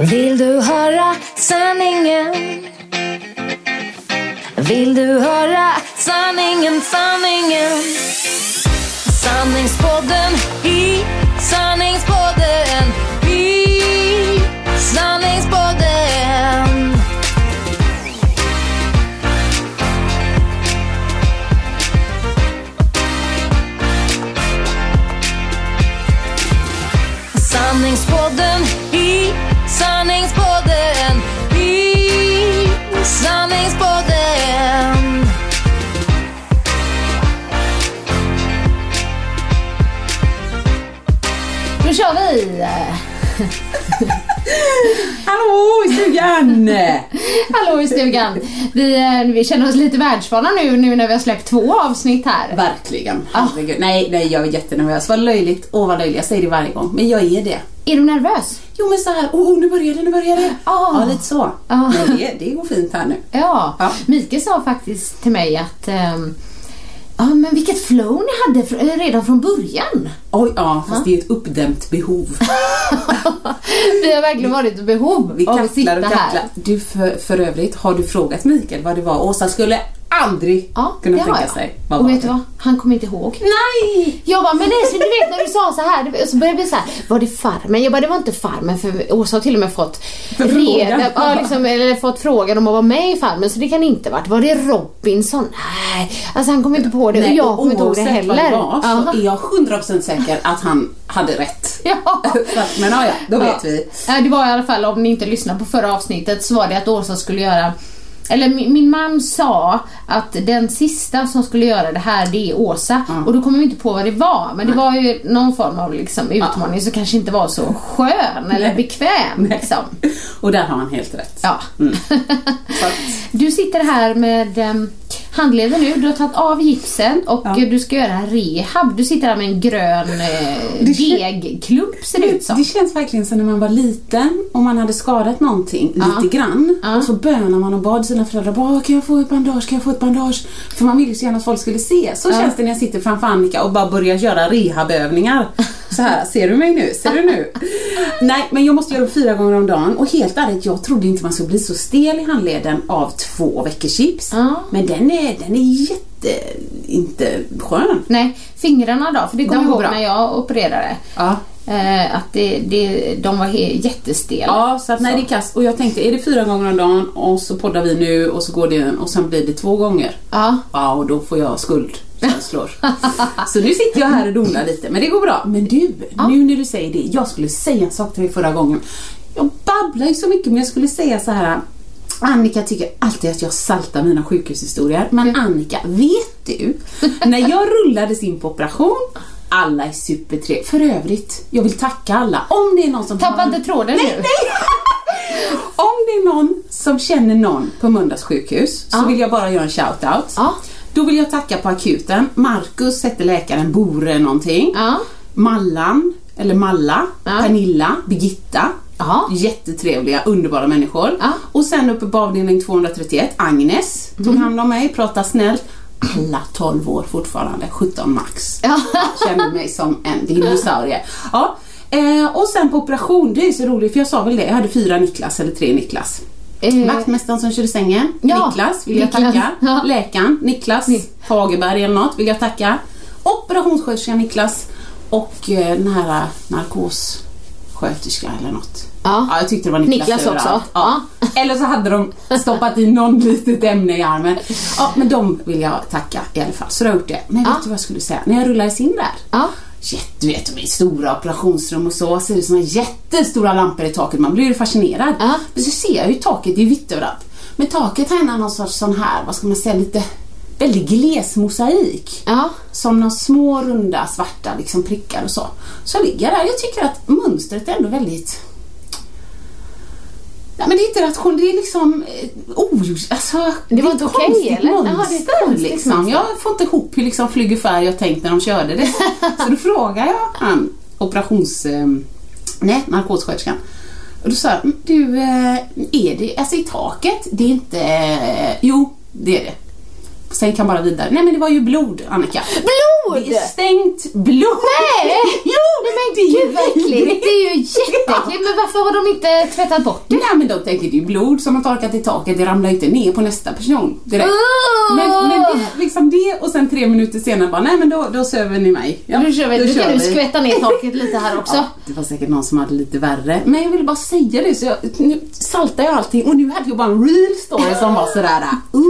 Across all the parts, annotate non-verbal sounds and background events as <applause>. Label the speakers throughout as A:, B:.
A: Vill du höra sanningen? Vill du höra sanningen, sanningen? Sanningspodden i sanningspodden i sanningspodden. Sanningspodden i sanningspodden i sanningspodden.
B: Nu kör vi! <laughs>
C: Hallå i stugan! <laughs>
B: Hallå i stugan. Vi, eh, vi känner oss lite världsvana nu, nu när vi har släppt två avsnitt här.
C: Verkligen. Herregud. Nej, nej, jag är jättenervös. Vad löjligt. Åh, vad löjligt. Jag säger det varje gång. Men jag är det.
B: Är du nervös?
C: Jo, men så här. Åh, nu börjar det, nu börjar det.
B: Ah.
C: Ja, lite så.
B: Ah.
C: Men det, det går fint här nu.
B: Ja.
C: Ja.
B: Mikael sa faktiskt till mig att ehm, Ja men vilket flow ni hade eh, redan från början.
C: Oj, ja, fast det är ett uppdämt behov. <laughs>
B: Vi har verkligen varit i behov
C: Vi
B: av att sitta
C: och kacklar.
B: här.
C: Du, för, för övrigt, har du frågat Mikael vad det var? Åsa skulle aldrig
B: Ja,
C: kunna
B: det har
C: tänka
B: jag.
C: sig. Vad
B: och vet du vad? Han kommer inte ihåg.
C: Nej!
B: Jag bara, men det är du vet när du sa så här, så började vi så här, var det Farmen? Jag bara, det var inte Farmen för Åsa har till och med fått reda- ja, liksom, eller fått frågan om att vara med i Farmen så det kan inte varit. Var det Robinson? Nej, alltså han kommer inte på det och
C: Nej,
B: jag
C: och
B: kommer inte ihåg det
C: oavsett vad
B: heller.
C: det var så är jag 100% säker att han hade rätt.
B: Ja. <laughs>
C: Men ja, då vet vi.
B: Ja, det var i alla fall, om ni inte lyssnade på förra avsnittet, så var det att Åsa skulle göra eller min, min man sa att den sista som skulle göra det här det är Åsa och då kommer vi inte på vad det var men det var ju någon form av liksom utmaning som kanske inte var så skön eller
C: Nej.
B: bekväm. Liksom.
C: Och där har han helt rätt.
B: Ja. <laughs>
C: Att,
B: Du sitter här med um, handleden nu, du har tagit av gipsen och
C: Ja.
B: du ska göra rehab. Du sitter här med en grön eh, degklump ser det ut som.
C: det känns verkligen som när man var liten och man hade skadat någonting
B: Ja.
C: lite grann
B: Ja.
C: och så bönade man och bad sina föräldrar bara kan jag få ett bandage, kan jag få ett bandage? För man ville så gärna att folk skulle se. Så känns det när jag sitter framför Annika och bara börjar göra rehabövningar. Så här, ser du mig nu? Ser du nu? Nej, men jag måste göra det fyra gånger om dagen och helt ärligt, jag trodde inte man skulle bli så stel i handleden av två veckors chips.
B: Ja.
C: Men den är, den är jätte, inte skön.
B: Nej, fingrarna då? För det kommer jag ihåg
C: bra.
B: när jag opererade.
C: Ja.
B: Eh, att det, det, de var jättestela.
C: Ja, så att nej det är kast. Och jag tänkte, är det fyra gånger om dagen och så poddar vi nu och så går det och sen blir det två gånger.
B: Ja.
C: Ja, och då får jag skuldkänslor. så nu sitter jag här och donar lite, men det går bra. Men du, nu när du säger det. Jag skulle säga en sak till dig förra gången. Jag babblar ju så mycket, men jag skulle säga så här. Annika tycker alltid att jag saltar mina sjukhushistorier. Men Annika, vet du? När jag rullades in på operation alla är supertrevliga. För övrigt, jag vill tacka alla. Om det är någon som
B: Tappa inte tråden
C: Nej,
B: nu.
C: om det är någon som känner någon på Mölndals sjukhus så
B: Ja.
C: vill jag bara göra en shout-out.
B: Ja.
C: Då vill jag tacka på akuten. Marcus hette läkaren, Bore någonting.
B: Ja.
C: Mallan, eller Malla,
B: Ja.
C: Pernilla, Birgitta.
B: Ja.
C: Jättetrevliga, underbara människor.
B: Ja.
C: Och sen uppe på avdelning 231, Agnes
B: Mm.
C: tog hand om mig, pratade snällt. Alla 12 år fortfarande, 17 max.
B: Ja.
C: Känner mig som en dinosaurie. Ja, Eh, och sen på operation, det är så roligt för jag sa väl det, jag hade fyra Niklas eller tre Niklas.
B: Eh,
C: Vaktmästaren som körde sängen,
B: Ja,
C: Niklas vill jag
B: Niklas.
C: tacka.
B: Ja.
C: Läkaren, Niklas
B: Ni-
C: Fagerberg eller något vill jag tacka. Operationssköterskan Niklas och eh, den här eh, narkossköterska eller något.
B: Ja.
C: Ja, jag tyckte det var Niklas,
B: Niklas också. Ja. <laughs>
C: Eller så hade de stoppat i någon litet ämne i armen. Ja, men de vill jag tacka i alla fall. Så då har jag gjort det. Men vet du vad jag skulle säga? När jag rullades in där. Du vet, de är stora operationsrum och så. Så är det såna jättestora lampor i taket. Man blir ju fascinerad.
B: Ja.
C: Men så ser jag ju taket, det är vitt överallt. Men taket har någon sorts sån här, vad ska man säga, lite väldigt gles mosaik.
B: Ja.
C: Som några små runda svarta liksom prickar och så. Så ligger jag där. Jag tycker att mönstret är ändå väldigt Nej men det är inte rationellt, det är liksom ogjort. Alltså,
B: Det var inte okej,
C: konstigt
B: eller?
C: Mönster,
B: Jaha, det är konstigt
C: liksom. Jag får inte ihop hur liksom flyger färg jag tänkt när de körde det. <laughs> Så då frågar jag han, operations... Eh, nej, narkossköterskan. Och då sa jag, "Mm, du, eh, är det, alltså i taket, det är inte... Jo, det är det. Sen kan bara vidare. Nej men det var ju blod, Annika.
B: Blod!
C: Det är stängt blod!
B: Nej! <laughs>
C: jo!
B: Nej men
C: det är ju
B: gud äckligt. Det är ju <laughs> jätteäckligt. Men varför har de inte tvättat bort det?
C: Nej men de tänker det är ju blod som har torkat i taket, det ramlar inte ner på nästa person direkt.
B: Oh!
C: Men, men det, liksom det och sen tre minuter senare bara, nej men då, då söver ni mig. Ja,
B: Nu kör vi. Nu kan du
C: vi.
B: skvätta ner taket <laughs> lite här också.
C: Ja, det var säkert någon som hade lite värre. Men jag ville bara säga det så jag, nu saltar jag allting och nu hade jag bara en real story som var sådär, uh.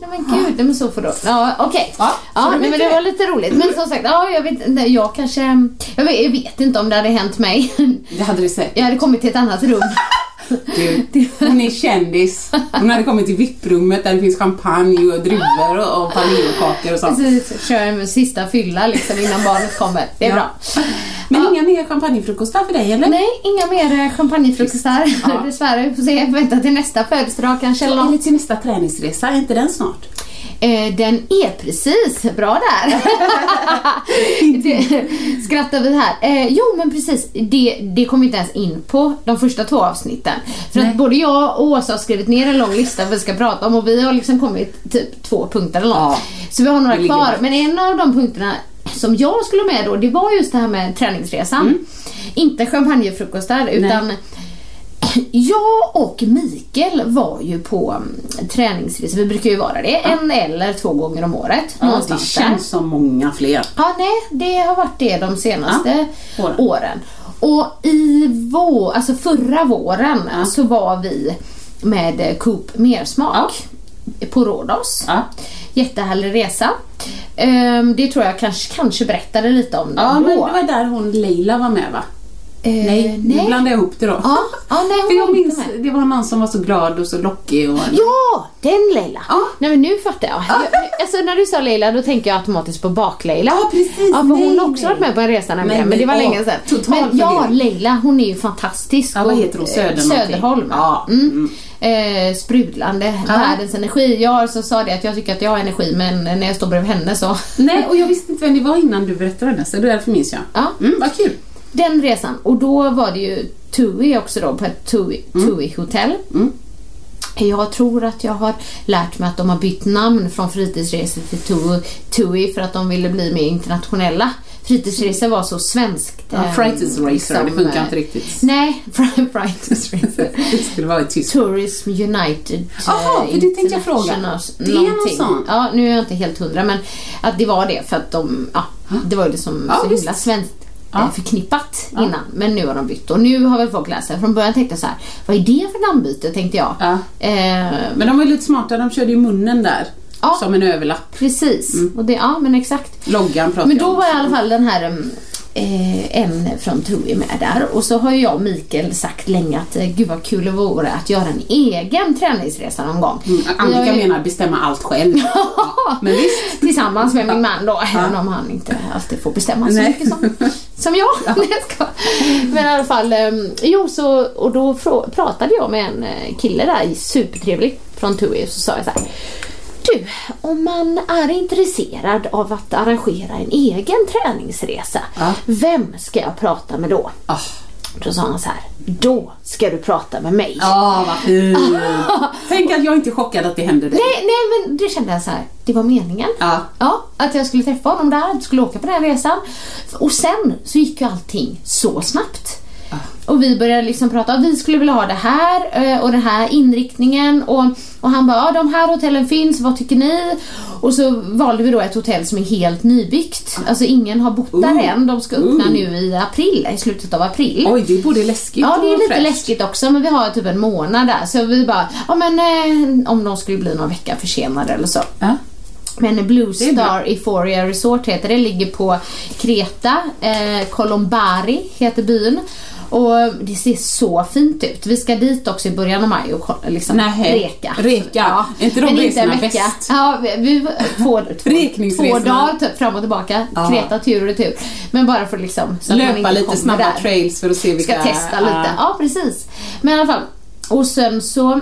B: Nej men gud, så får du. Ja, okej.
C: Ja, så
B: Ja,
C: blir
B: men det var lite roligt. Men som sagt, ja, jag vet jag kanske... Jag vet, jag vet inte om det hade hänt mig.
C: Det hade det säkert.
B: Jag hade kommit till ett annat rum.
C: Du, hon är kändis. Hon hade kommit till VIP-rummet där det finns champagne och druvor och, och vaniljkakor och sånt.
B: Precis, kör en sista fylla liksom innan barnet kommer. Det är
C: Ja.
B: bra.
C: Men
B: Ja.
C: inga mer champagnefrukostar för dig eller?
B: Nej, inga mer eh, champagnefrukostar.
C: Ja. <laughs>
B: Dessvärre. Vi får se. Vänta till nästa födelsedag kanske. Eller
C: till nästa träningsresa, är inte den snart?
B: Eh, den är precis. Bra där. <laughs> det, skrattar vi här. Eh, jo men precis, det, det kom inte ens in på de första två avsnitten. För
C: Nej.
B: att både jag och Åsa har skrivit ner en lång lista vi ska prata om och vi har liksom kommit typ två punkter eller något.
C: Ja.
B: Så vi har några kvar. Men en av de punkterna som jag skulle med då, det var just det här med träningsresan.
C: Mm.
B: Inte champagnefrukostar utan jag och Mikael var ju på mm, träningsresa, vi brukar ju vara det, en eller två gånger om året.
C: Ja, det
B: någonstans där.
C: känns som många fler.
B: Ja, nej, det har varit det de senaste
C: Ja, åren.
B: åren. Och i vår, alltså förra våren så var vi med Coop Mersmak på Rhodos.
C: Ja.
B: Jättehärlig resa. Ehm, det tror jag kanske, kanske berättade lite om
C: Ja,
B: då.
C: men det var där hon Leila var med va?
B: Eh,
C: Nej, nu
B: nej.
C: blandade jag ihop det då.
B: Ja, ja nej,
C: För jag minns,
B: med.
C: det var någon som var så glad och så lockig och...
B: Ja, den Leila.
C: Ja.
B: Nej men nu fattar jag. jag. Alltså när du sa Leila då tänker jag automatiskt på bak-Leila.
C: Ja, precis.
B: Ja, för
C: Nej,
B: hon har också
C: nej.
B: varit med på en resa nämligen.
C: Nej,
B: Men det var länge sedan.
C: total
B: men ja. Leila hon är ju fantastisk.
C: Ja, vad heter hon?
B: eh,
C: Söder någonting?
B: Söderholm.
C: Ja,
B: Mm. Eh, sprudlande,
C: Ja.
B: världens energi. Jag så sa det att jag tycker att jag har energi men när jag står bredvid henne så.
C: Nej, och jag visste inte vem det var innan du berättade det, så därför minns jag.
B: Ja.
C: Mm, vad kul.
B: Den resan. Och då var det ju TUI också då på ett TUI, TUI hotell.
C: Mm.
B: Jag tror att jag har lärt mig att de har bytt namn från fritidsresor till TUI, för att de ville bli mer internationella. Fritidsresor var så svenskt.
C: Ja,
B: eh,
C: Frightis Racer, det funkar
B: eh,
C: inte riktigt.
B: Nej, <laughs> Frightis <laughs>
C: Det skulle vara ett tyst.
B: Tourism United
C: Jaha,
B: eh,
C: för det tänkte jag fråga. Det är någon
B: någonting.
C: sån?
B: Ja, nu är jag inte helt hundra men att det var det för att de, ja, det var ju det som
C: Ja,
B: så himla
C: visst.
B: svenskt
C: Ja.
B: eh, förknippat innan. Men nu har de bytt och nu har väl folk läst det. Från början tänkte jag så här, vad är det för namnbyte tänkte jag.
C: Ja.
B: Eh,
C: Men de var ju lite smarta, de körde ju munnen där. Som en överlapp.
B: precis, och det, ja men exakt.
C: Loggan pratade
B: Men
C: jag
B: då
C: om.
B: var i alla fall den här mm, eh, en från TUI med där och så har jag och Mikael sagt länge att eh, gud vad kul det vore att göra en egen träningsresa någon gång.
C: Mm, Annika
B: ju-
C: menar bestämma allt själv. <laughs> ja, men visst.
B: Tillsammans med min man då, även om han inte alltid får bestämma så mycket som, <laughs> som jag. <laughs> Nej, jag skojar. Men i alla fall, um, jo så, och då pratade jag med en eh, kille där, supertrevlig, från TUI, så sa jag så här. Du, om man är intresserad av att arrangera en egen träningsresa,
C: Ja.
B: vem ska jag prata med då?
C: Ah,
B: Då sa han så här, då ska du prata med mig.
C: Ja, vad fint. <laughs> Tänk att jag inte är chockad att det händer dig.
B: Nej, nej men det kände jag så här, det var meningen.
C: Ja.
B: Ja, att jag skulle träffa honom där, att skulle åka på den här resan. Och sen så gick ju allting så snabbt. Och vi började liksom prata, vi skulle vilja ha det här eh, och den här inriktningen och, och han bara, ja de här hotellen finns, vad tycker ni? Och så valde vi då ett hotell som är helt nybyggt. Alltså ingen har bott där
C: Uh.
B: än, de ska öppna
C: Uh.
B: nu i april, i slutet av april.
C: Oj, det är både läskigt
B: Ja, det är lite
C: fräscht.
B: läskigt också men vi har typ en månad där så vi bara, ja men eh, om de skulle bli någon vecka försenade eller så.
C: Ja.
B: Men Blue. Star Euphoria Resort heter det, ligger på Kreta, eh, Colombari heter byn. Och det ser så fint ut. Vi ska dit också i början av maj och liksom
C: Nähä.
B: reka.
C: Reka. Är inte de
B: men inte en
C: resorna
B: vecka.
C: bäst?
B: Ja, vi, två, <laughs> två, dagar typ fram och tillbaka.
C: Ja.
B: Kreta tur och retur. Men bara för liksom så att
C: Löpa lite snabba
B: där
C: trails för att se vilka...
B: ska testa lite.
C: Ja.
B: Ja, precis. Men i alla fall. Och sen så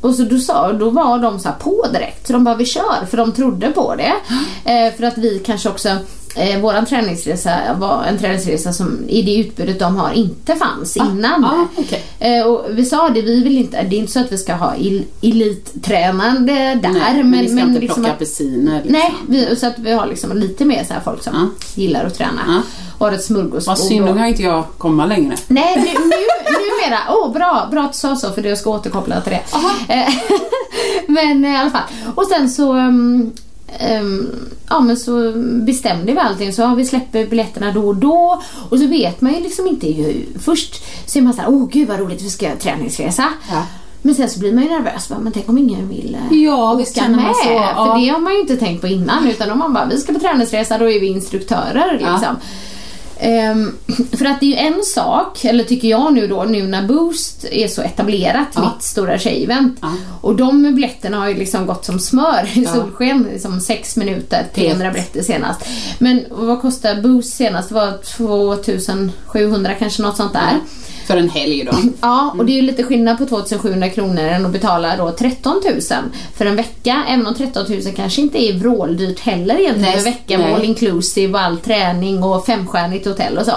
B: och så då, sa, då var de så här på direkt. Så de bara, vi kör. För de trodde på det. <gasps> Eh, för att vi kanske också, eh, våran träningsresa var en träningsresa som i det utbudet de har inte fanns innan.
C: ah, okej.
B: eh, och vi sa det, vi vill inte, det är inte så att vi ska ha il, elittränande där.
C: Nej, men, vi ska inte
B: liksom
C: plocka apelsiner. Liksom.
B: Nej, vi, så att vi har liksom lite mer så här folk som
C: Ja.
B: gillar att träna. Och har ett smörgåsbord.
C: Vad synd, då kan inte jag komma längre.
B: Nej, nu, nu, numera. Åh, oh, bra, bra att du sa så för jag ska återkoppla till det. Eh, <laughs> men eh, i alla fall. Och sen så um, Ja men så bestämde vi allting så ja, vi släpper biljetterna då och då och så vet man ju liksom inte ju. Först så är man såhär, åh oh, gud vad roligt vi ska göra träningsresa.
C: Ja.
B: Men sen så blir man ju nervös, men tänk om ingen vill eh,
C: Ja,
B: åka med.
C: så, ja.
B: För det har man ju inte tänkt på innan utan om man bara, vi ska på träningsresa, då är vi instruktörer
C: Ja.
B: Ehm, för att det är ju en sak, eller tycker jag nu då, nu när Boost är så etablerat,
C: Ja.
B: mitt stora tjejevent.
C: Ja.
B: Och de biljetterna har ju liksom gått som smör i
C: Ja.
B: solsken, liksom sex minuter, 300 biljetter senast. Men vad kostar Boost senast? Det var 2700 kanske, något sånt där.
C: För en helg då. <laughs>
B: Ja, och det är ju lite skillnad på 2700 kronor än att betala då 13 000 för en vecka. Även om 13 000 kanske inte är vråldyrt heller egentligen
C: Nej,
B: för veckan med all inclusive och all träning och femstjärnigt hotell och så.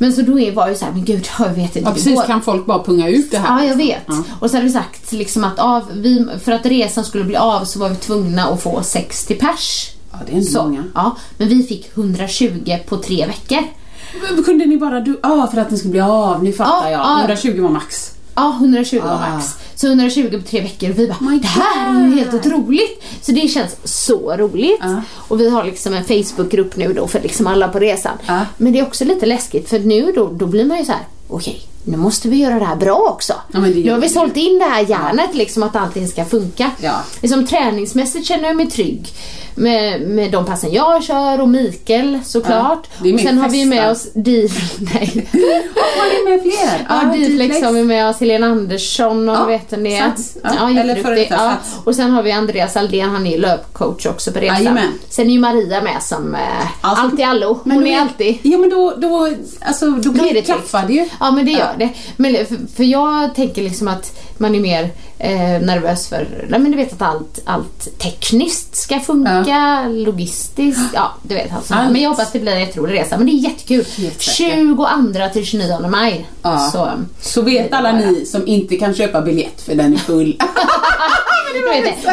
B: Men så då är- var ju så här, men gud, jag vet inte.
C: Ja, precis.
B: går-
C: Kan folk bara punga ut det här?
B: Ja, jag vet.
C: Ja.
B: Och så hade vi sagt liksom att av, vi, för att resan skulle bli av så var vi tvungna att få 60 pers.
C: Ja, det är inte
B: Så,
C: många.
B: ja, men vi fick 120 på tre veckor.
C: Men Kunde ni bara du... Ja, för att den skulle bli av. Nu fattar
B: Ja,
C: jag.
B: ja.
C: 120 var max.
B: Ja, 120 var
C: Ah.
B: max. Så 120 på tre veckor och vi bara,
C: My
B: det här är ju helt otroligt. Så det känns så roligt.
C: Ja.
B: Och vi har liksom en Facebookgrupp nu då för liksom alla på resan.
C: Ja.
B: Men det är också lite läskigt för nu då, då blir man ju så här: okej, nu måste vi göra det här bra också.
C: Ja, men
B: nu har vi sålt in det här järnet liksom att allting ska funka.
C: Ja.
B: Liksom träningsmässigt känner jag mig trygg. Med, med de passen jag kör och Mikael såklart.
C: Ja, är
B: och sen har vi med
C: festa.
B: oss Div... <laughs> Nej. <laughs>
C: Har ni med fler?
B: Ja, Diflex
C: Diflex.
B: har vi med oss, Helena Andersson och
C: Ja,
B: vet ni det.
C: Sats. Ja,
B: Ja,
C: eller före
B: ja. Och sen har vi Andreas Aldén, han är löpcoach också på resan.
C: Jajamän.
B: Sen är ju Maria med som eh,
C: Alltså,
B: allt i allo.
C: Men
B: Hon
C: då
B: är alltid
C: Ja, men då, då, alltså, då,
B: då är det
C: klaffar det ju.
B: Ja men det gör
C: Ja.
B: Det. Men för, för jag tänker liksom att man är mer eh, nervös för, nej men du vet att allt, allt tekniskt ska funka, logistiskt, ja du vet alltså.
C: Allt.
B: Men jag hoppas det blir en jätterolig resa. Men det är jättekul.
C: Helt säkert.
B: 22 till 29 maj.
C: Ja.
B: Så,
C: Så vet alla ni som inte kan köpa biljett för den är full. <laughs>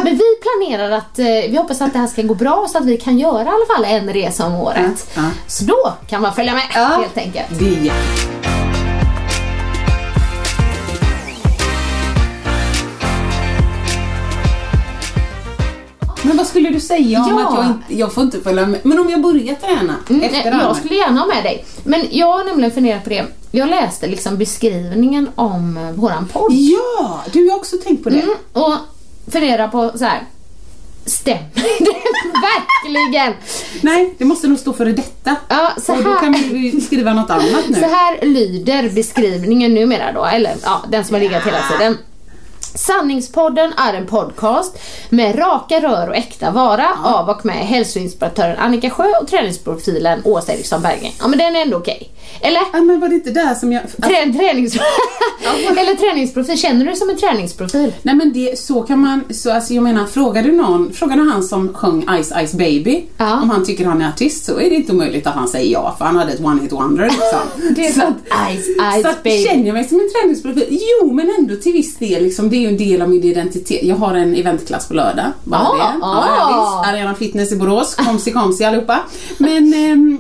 B: Men vi planerar att, eh, vi hoppas att det här ska gå bra så att vi kan göra i alla fall en resa om året.
C: Ja, ja.
B: Så då kan man följa med
C: Ja.
B: helt enkelt.
C: det Men vad skulle du säga om
B: Ja.
C: att jag inte, jag får inte följa med? Men om jag börjar träna
B: Mm,
C: efter här?
B: jag skulle gärna ha med dig. Men jag har nämligen funderat på det. Jag läste liksom beskrivningen om eh, våran podd.
C: Ja, du har också tänkt på det.
B: Mm, och funderar på så här. Stämmer det <laughs> verkligen?
C: Nej, det måste nog stå före detta.
B: Ja, så
C: Och då
B: här-
C: kan vi skriva något annat nu. <laughs>
B: Så här lyder beskrivningen numera då, eller ja, den som har legat hela tiden. Sanningspodden är en podcast med raka rör och äkta vara av och med hälsoinspiratören Annika Sjö och träningsprofilen Åsa Eriksson Berggren. Ja men den är ändå okej. Eller?
C: Ja, men var det inte där som jag... Alltså,
B: Trä, tränings... <laughs> Eller träningsprofil. Känner du dig som en träningsprofil?
C: nej men det, så kan man, så alltså jag menar frågar du någon, frågar du han som sjöng Ice Ice Baby
B: Ja.
C: om han tycker han är artist så är det inte omöjligt att han säger ja för han hade ett one hit wonder liksom. <laughs>
B: Det är
C: så,
B: sant. Ice, ice,
C: så att,
B: baby.
C: känner jag mig som en träningsprofil? Jo men ändå till viss del liksom, det är ju en del av min identitet. Jag har en eventklass på lördag. Bara
B: Ah,
C: det. Ja, ja, visst. Arena Fitness i Borås, komsi komsi allihopa. Men ehm,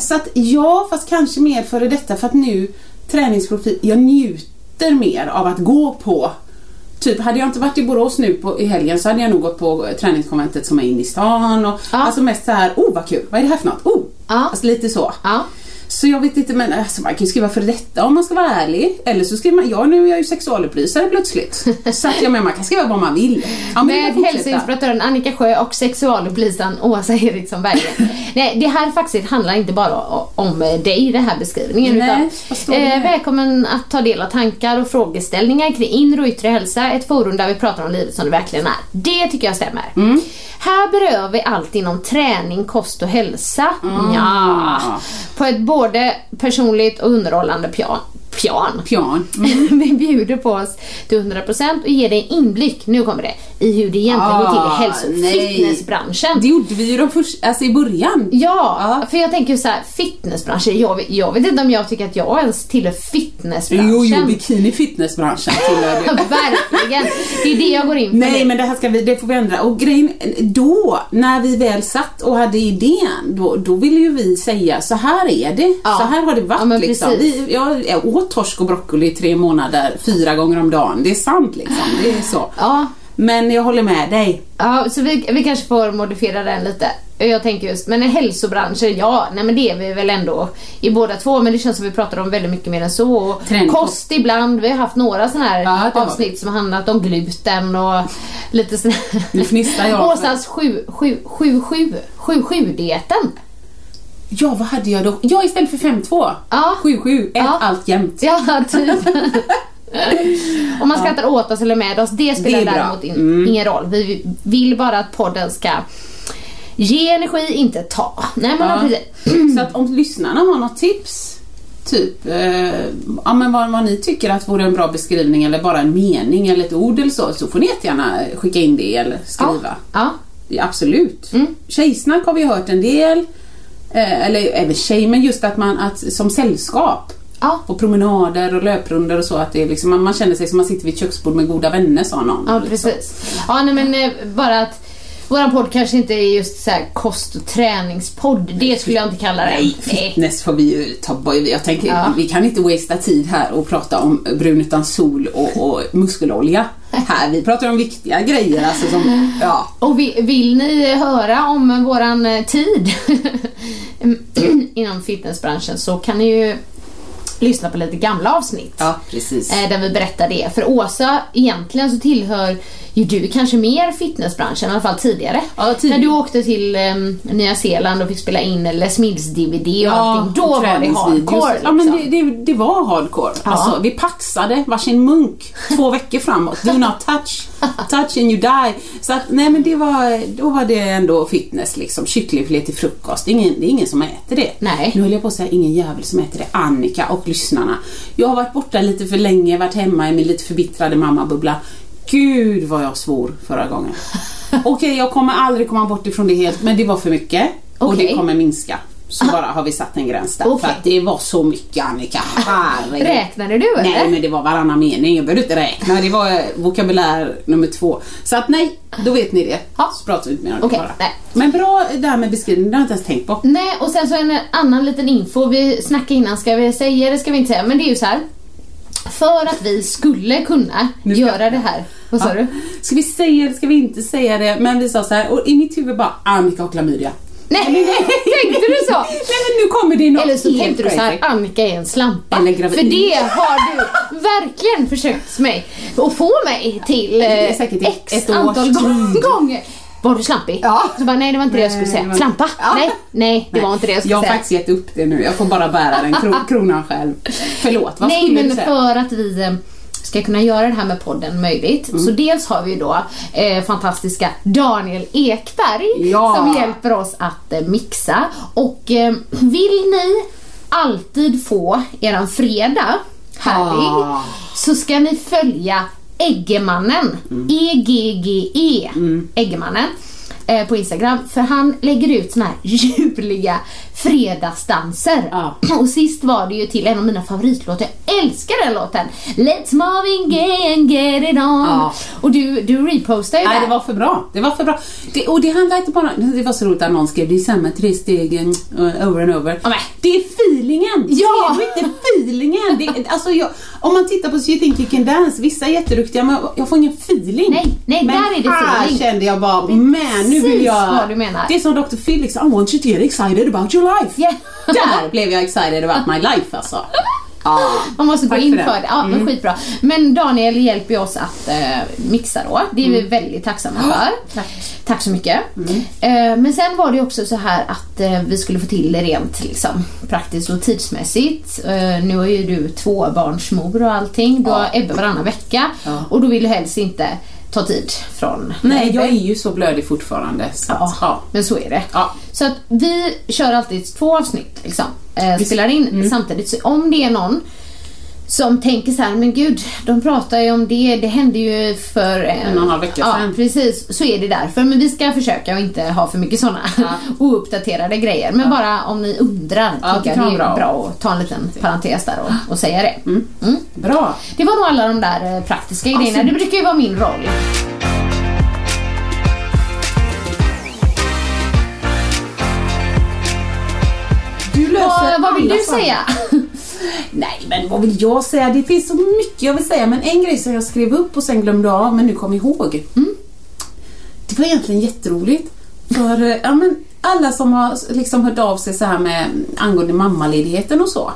C: så att ja, fast kanske mer före detta för att nu träningsprofil, jag njuter mer av att gå på Typ, hade jag inte varit i Borås nu på, i helgen så hade jag nog gått på träningskonventet som är inne i stan och
B: Ja.
C: alltså mest så här, oh vad kul, vad är det här för något? Oh!
B: Ja.
C: Alltså lite så.
B: Ja.
C: Så jag vet inte men alltså, man kan ju skriva för detta om man ska vara ärlig. Eller så skriver man, ja nu är jag ju sexualupplysare plötsligt. <laughs> så att jag menar man kan skriva vad man vill. Ja,
B: Med hälsoinspiratören Annika Sjö och sexualupplysaren Åsa Eriksson Berggren. <laughs> Nej, det här faktiskt handlar inte bara om dig i den här beskrivningen.
C: Nej,
B: utan, eh, välkommen att ta del av tankar och frågeställningar kring inre och yttre hälsa. Ett forum där vi pratar om livet som det verkligen är. Det tycker jag stämmer.
C: Mm.
B: Här berör vi allt inom träning, kost och hälsa.
C: Mm.
B: Ja, på ett både personligt och underhållande pian pian.
C: Pian. <laughs>
B: Vi bjuder på oss till 100% och ger dig en inblick, nu kommer det, i hur det egentligen går till i
C: Ah,
B: hälso och fitnessbranschen.
C: Det gjorde vi ju de första, alltså i början.
B: Ja,
C: Ja.
B: för jag tänker så här, fitnessbranschen, jag, jag vet inte om jag tycker att jag ens tillhör fitnessbranschen.
C: Jo, jo, bikini fitnessbranschen tillhör du. <laughs>
B: Verkligen, det är det jag går in för
C: Nej men det här ska vi, det får vi ändra. Och grejen, då, när vi väl satt och hade idén, då, då ville ju vi säga så här är det.
B: Ja.
C: Så här har det varit
B: Ja,
C: liksom. Vi, jag, jag åt torsk och broccoli i tre månader, fyra gånger om dagen. Det är sant liksom. Det är så.
B: Ja,
C: Men jag håller med dig.
B: ja, så vi, vi kanske får modifiera den lite. Jag tänker just, men i hälsobranschen, ja, nej men det är vi väl ändå i båda två, men det känns som vi pratar om väldigt mycket mer än så. Och kost ibland, vi har haft några sådana här
C: Ja, har
B: avsnitt som handlat om gluten och lite sådana
C: Nu fnissar jag. <laughs>
B: Åsas 7-7-7-7-dieten.
C: Ja, vad hade jag då? Ja, istället för 5-2.
B: Ja.
C: 7-7, ett
B: Ja.
C: allt jämt.
B: Ja, typ. <laughs> Om man skrattar åt oss eller med oss, det spelar
C: Det
B: däremot in,
C: Mm.
B: ingen roll. Vi vill bara att podden ska ge energi, inte ta. Nej men
C: Ja.
B: precis.
C: Så att om lyssnarna har något tips, typ eh, ja, men vad, vad ni tycker att vore en bra beskrivning eller bara en mening eller ett ord eller så, så får ni jättegärna skicka in det eller skriva.
B: Ja.
C: Ja, absolut.
B: Mm.
C: Tjejsnack har vi hört en del. Eh, eller även tjej, men just att man att, som sällskap
B: Ja.
C: på promenader och löprundor och så att det är liksom, man, man känner sig som man sitter vid ett köksbord med goda vänner sa någon.
B: Ja,
C: liksom.
B: precis. Ja, nej men eh, bara att våran podd kanske inte är just så här kost och träningspodd. Det skulle jag inte kalla det.
C: Nej, fitness får vi ju ta bort. Jag tänker,
B: Ja.
C: vi kan inte wastea tid här och prata om brun utan sol och, och muskelolja. Här, vi pratar om viktiga grejer alltså som, ja.
B: Och vi, vill ni höra om våran eh, tid <clears throat> inom fitnessbranschen så kan ni ju lyssna på lite gamla avsnitt.
C: Ja, precis.
B: eh, Där vi berättar det. För Åsa, egentligen så tillhör ju du kanske mer fitnessbranschen, i alla fall tidigare.
C: Ja, tid-
B: När du åkte till eh, Nya Zeeland och fick spela in Les Mills-DVD och allting, då var det hardcore liksom.
C: Ja, men det, det, det var hardcore.
B: Ja.
C: Alltså, vi paxade varsin munk två veckor framåt. Do not touch. Touch and you die. Så att, nej men det var, då var det ändå fitness liksom. Kycklingfilé till frukost. Det är ingen, det är ingen som äter det.
B: Nej.
C: Nu höll jag på att säga ingen jävel som äter det. Annika och lyssnarna. Jag har varit borta lite för länge, varit hemma i min lite förbittrade mammabubbla. Gud vad jag svor förra gången. <laughs> Okej, jag kommer aldrig komma bort ifrån det helt, men det var för mycket. Och
B: Okej.
C: det kommer minska. Så bara har vi satt en gräns där.
B: Okej.
C: För att det var så mycket Annika. Herregud.
B: Räknade du eller?
C: Nej men det var varannan mening, jag behövde inte räkna. Det var eh, vokabulär nummer två. Så att nej, då vet ni det.
B: Ja.
C: Så pratar vi inte mer om det
B: Okej,
C: bara.
B: nej.
C: Men bra det här med beskrivningen, det har jag inte ens tänkt på.
B: Nej, och sen så en annan liten info. Vi snackade innan, ska vi säga det ska vi inte säga, men det är ju så här. För att vi skulle kunna
C: Nu
B: göra det här. Vad sa
C: Ja.
B: du?
C: Ska vi säga det, ska vi inte säga det? Men vi sa så här, och i mitt huvud bara Annika och klamydia.
B: Nej, <laughs> tänkte du så?
C: Nej men nu kommer det något
B: Eller så tänkte du så här. Annika är en slampa.
C: Eller gravid.
B: För det har du verkligen försökt mig att få mig till eh,
C: i
B: x
C: ett
B: antal gånger. Var du slampig?
C: Ja.
B: Så bara, nej det var inte det jag skulle
C: Nej,
B: säga.
C: var-
B: Slampa?
C: Ja.
B: Nej, nej det var inte det jag skulle
C: Jag har
B: säga.
C: faktiskt gett upp det nu, jag får bara bära den kro <laughs> kronan själv. Förlåt, vad
B: Nej
C: skulle du
B: men
C: säga?
B: för att vi eh, ska kunna göra det här med podden möjligt.
C: Mm.
B: Så dels har vi ju då eh, fantastiska Daniel Ekberg
C: Ja.
B: som hjälper oss att eh, mixa. Och eh, vill ni alltid få eran fredag härlig
C: Ah.
B: så ska ni följa Eggemannen.
C: Mm.
B: E-G-G-E. Eggemannen. Eh, på Instagram. För han lägger ut såna här <laughs> ljuvliga fredagsdanser.
C: Ja. <clears throat>
B: Och sist var det ju till en av mina favoritlåtar. Jag älskar den låten. Let's Marvin Gaye and get it on.
C: Ja.
B: Och du, du repostar ju
C: Nej, det var för bra. Det var för bra. Det, och det handlar inte bara... Det var så roligt att någon skrev det är samma tre stegen uh, over and over.
B: Ja, men.
C: Det är feelingen!
B: Ja.
C: Ser du inte feelingen? Det, alltså jag, om man tittar på you think you can dance, vissa är jätteduktiga men jag får ingen feeling.
B: Nej, nej,
C: men
B: där är det
C: här
B: feeling.
C: kände jag bara, man nu vill
B: Precis
C: jag...
B: vad du menar.
C: Det är som Dr. Phil liksom, I want you to get excited about your life.
B: Yeah.
C: Där blev jag excited about my life alltså. Ja.
B: Man måste gå in
C: för det.
B: det. Ja, men skitbra. Men Daniel hjälper oss att eh, mixa då. Det är vi väldigt tacksamma för. <gasps>
C: tack.
B: Tack så mycket. Eh, men sen var det också så här att eh, vi skulle få till det rent liksom, praktiskt och tidsmässigt. Eh, nu är ju du tvåbarnsmor och allting. Du har Ebbe varannan vecka.
C: Ja.
B: Och då vill du helst inte ta tid från
C: Nej, jag är ju så blödig fortfarande. Så att,
B: Ja,
C: ja.
B: men så är det.
C: Ja.
B: Så att vi kör alltid två avsnitt liksom. Eh, spelar in
C: Mm.
B: samtidigt. Så om det är någon som tänker så här, men gud, de pratar ju om det, det hände ju för eh,
C: En och en halv vecka
B: Ja,
C: sedan.
B: precis. Så är det därför. Men vi ska försöka att inte ha för mycket sådana <laughs> ouppdaterade grejer. Men bara om ni undrar,
C: Ja,
B: tycker
C: det
B: jag det är bra.
C: bra.
B: att ta en liten parentes där och, och säga det. Mm.
C: Bra.
B: Det var nog alla de där eh, praktiska grejerna.
C: Alltså-
B: Det brukar ju vara min roll.
C: Du löser
B: Vad, vad vill du
C: fall.
B: säga? <laughs>
C: Nej, men vad vill jag säga? Det finns så mycket jag vill säga, men en grej som jag skrev upp och sen glömde av, men nu kom ihåg. Det var egentligen jätteroligt. För eh, ja, men alla som har liksom hört av sig så här med angående mammaledigheten och så.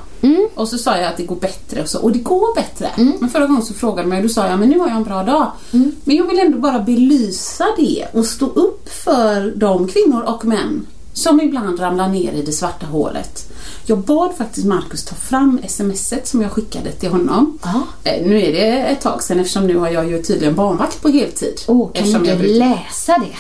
C: Och så sa jag att det går bättre och så, och det går bättre. Men förra gången så frågade mig och då sa jag, men nu har jag en bra dag. Men jag vill ändå bara belysa det och stå upp för de kvinnor och män som ibland ramlar ner i det svarta hålet. Jag bad faktiskt Markus ta fram smset som jag skickade till honom.
B: Ja.
C: Eh, Nu är det ett tag sedan eftersom nu har jag ju tydligen barnvakt på heltid.
B: Oh, kan du
C: brukar-
B: läsa det?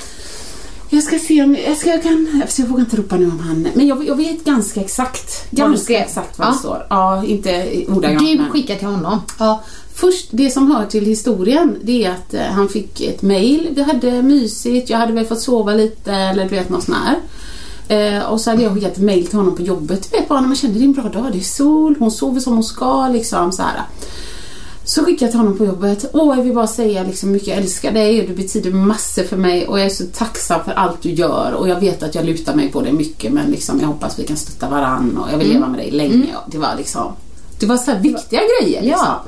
C: jag ska se om jag, ska, jag kan, jag vågar inte ropa nu om han, men jag, jag vet ganska exakt. Ganska exakt vad
B: Ja.
C: det står. Ja, inte ordagrant
B: Du skickar till honom.
C: Ja, först, det som hör till historien det är att eh, han fick ett mail. Vi hade mysigt, jag hade väl fått sova lite eller du vet något sånt här. Eh, och så hade jag skickat ett mail till honom på jobbet. Du vet bara när man känner det är en bra dag, det är sol, hon sover som hon ska liksom så här. Så skickade jag till honom på jobbet. Åh, jag vill bara säga liksom hur mycket jag älskar dig och du betyder massor för mig och jag är så tacksam för allt du gör och jag vet att jag lutar mig på dig mycket men liksom jag hoppas vi kan stötta varann och jag vill leva med dig länge. Och det var liksom Det var så viktiga grejer liksom.
B: Ja.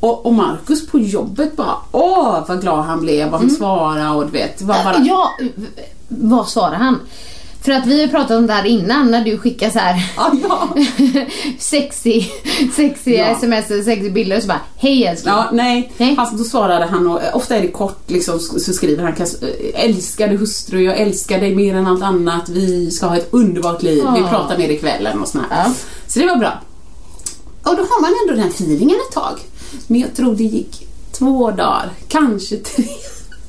C: Och, och Markus på jobbet bara åh vad glad han blev och han svarade och du vet. Var bara...
B: Ja, vad svarar han? För att vi har pratat om det här innan när du skickar så här
C: Ja, ja. <laughs>
B: sexy, sexy
C: Ja.
B: sms och sexy bilder och så bara Hej älskling.
C: Ja, nej.
B: Nej.
C: Alltså, då svarade han och eh, ofta är det kort liksom, så skriver han eh, älskade hustru, jag älskar dig mer än allt annat, vi ska ha ett underbart liv, vi
B: Ja.
C: pratar mer ikväll något sånt här.
B: Ja.
C: Så det var bra. Och då har man ändå den feelingen ett tag. Men jag tror det gick två dagar, kanske tre.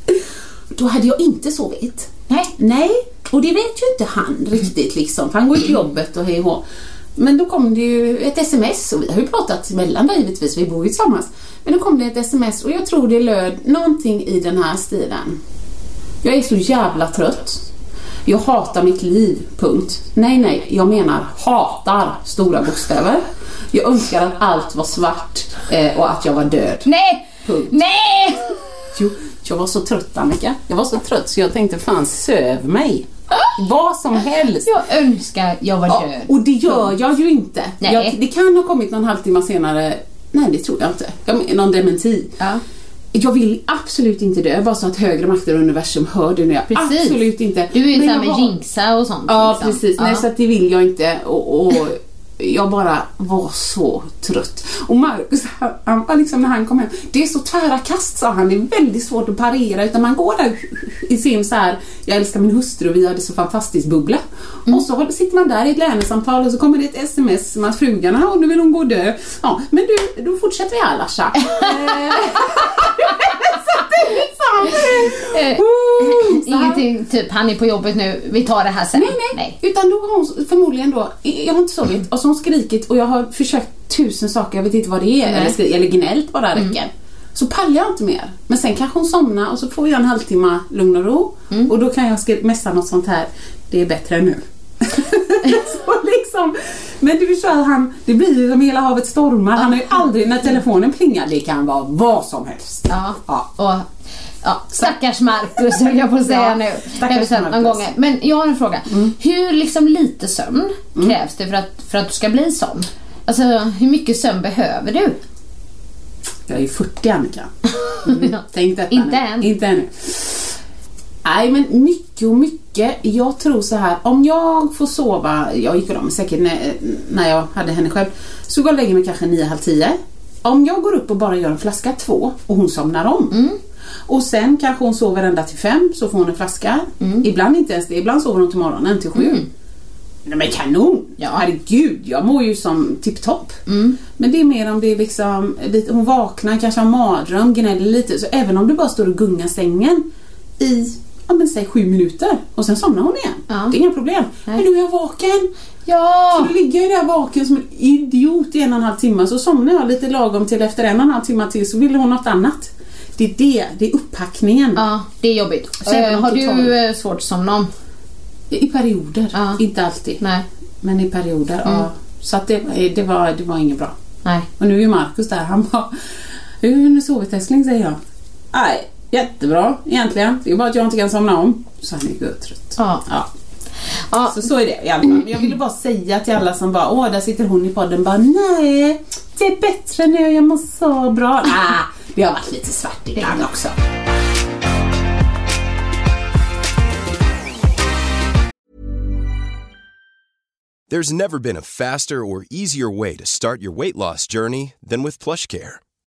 C: <laughs> Då hade jag inte sovit.
B: Nej.
C: Nej, och det vet ju inte han riktigt liksom, för han går ju till jobbet och hej och. Men då kom det ju ett sms och vi har ju pratat emellan där givetvis, vi bor ju tillsammans. Men då kom det ett sms och jag tror det löd någonting i den här stilen. Jag är så jävla trött. Jag hatar mitt liv, punkt. Nej, nej, jag menar hatar stora bokstäver. Jag önskar att allt var svart eh, och att jag var död.
B: Nej!
C: Punkt.
B: Nej!
C: Jo, jag var så trött Annika. Jag var så trött så jag tänkte fan söv mig. Vad som helst.
B: Jag önskar jag var
C: Ja,
B: död.
C: och det gör jag ju inte. Jag, det kan ha kommit någon halvtimme senare. Nej, det tror jag inte. Jag någon dementi.
B: Ja.
C: Jag vill absolut inte dö, bara så att högre makter och universum hör det nu.
B: Precis.
C: Absolut inte.
B: Du är ju såhär
C: jag
B: med
C: har-
B: jinxa och sånt.
C: Ja,
B: liksom.
C: precis.
B: Ja.
C: Nej, så att det vill jag inte. Och, och jag bara var så trött. Och Marcus, han, han liksom när han kom hem, det är så tvära kast sa han, det är väldigt svårt att parera utan man går där i sin så här, jag älskar min hustru och vi hade så fantastiskt bubbla. Och så sitter man där i ett lönesamtal och så kommer det ett sms med att frugan, ja nu vill hon gå och dö. Ja, men du, då fortsätter vi här Larsa. <laughs> <laughs> Eh.
B: Ingenting typ, han är på jobbet nu, vi tar det här sen.
C: Nej, nej, Utan då har hon förmodligen då, jag har inte sovit och så har hon skrikit och jag har försökt tusen saker, jag vet inte vad det är.
B: Nej.
C: Eller, skri- eller gnällt bara räcker. Så pallar jag inte mer. Men sen kanske hon somnar och så får jag en halvtimme lugn och ro. Och då kan jag skri- messa något sånt här, det är bättre nu. <laughs> så liksom. Men du förstår, han, det blir ju som hela havet stormar. Han har ju aldrig, när telefonen plingar, det kan vara vad som helst.
B: Ja.
C: Ja.
B: Och, ja, stackars Marcus höll jag på att säga
C: Ja,
B: nu. Det har någon
C: Marcus.
B: gång. Men jag har en fråga. Hur liksom lite sömn krävs det för att, för att du ska bli sån? Alltså hur mycket sömn behöver du?
C: Jag är 40 Annika. Mm. <laughs> Tänk detta
B: Inte
C: nu.
B: än.
C: Inte ännu. Nej men mycket och mycket. Jag tror så här. om jag får sova, jag gick om säkert när, när jag hade henne själv, så går jag och lägger mig kanske nio, halv tio. Om jag går upp och bara gör en flaska två och hon somnar om. Och sen kanske hon sover ända till fem så får hon en flaska. Ibland inte ens det, ibland sover hon till morgonen till sju. Nej men kanon! Ja. Herregud, jag mår ju som tipptopp. Men det är mer om det är liksom, lite, hon vaknar, kanske har mardröm, gnäller lite. Så även om du bara står och gungar sängen i, ja men säg sju minuter och sen somnar hon igen.
B: Ja.
C: Det är inga problem. Men nu är jag vaken.
B: Ja!
C: Så då ligger jag där vaken som en idiot i en och en halv timme. Så somnar jag lite lagom till efter en och en halv timme till så vill hon något annat. Det är det, det är upphackningen.
B: Ja, det är jobbigt. Eh,
C: om
B: har du eh, svårt att somna om?
C: I perioder,
B: Ja.
C: inte alltid.
B: Nej.
C: Men i perioder, ja. Så att det, var- det, var, det var inget bra.
B: Nej.
C: Och nu är Markus där, han bara Hur har ni sovit älskling? säger jag. Nej, jättebra egentligen. Det är bara att jag inte kan somna om. Så han är trött.
B: Ja.
C: Ja.
B: Ja.
C: Så så är det i alla fall. Men jag ville bara säga till alla som bara Åh, där sitter hon i podden bara Nej, det är bättre nu, jag mår så bra. Nej, det har varit lite svart ibland också.
D: There's never been a faster or easier way to start your weight loss journey than with PlushCare.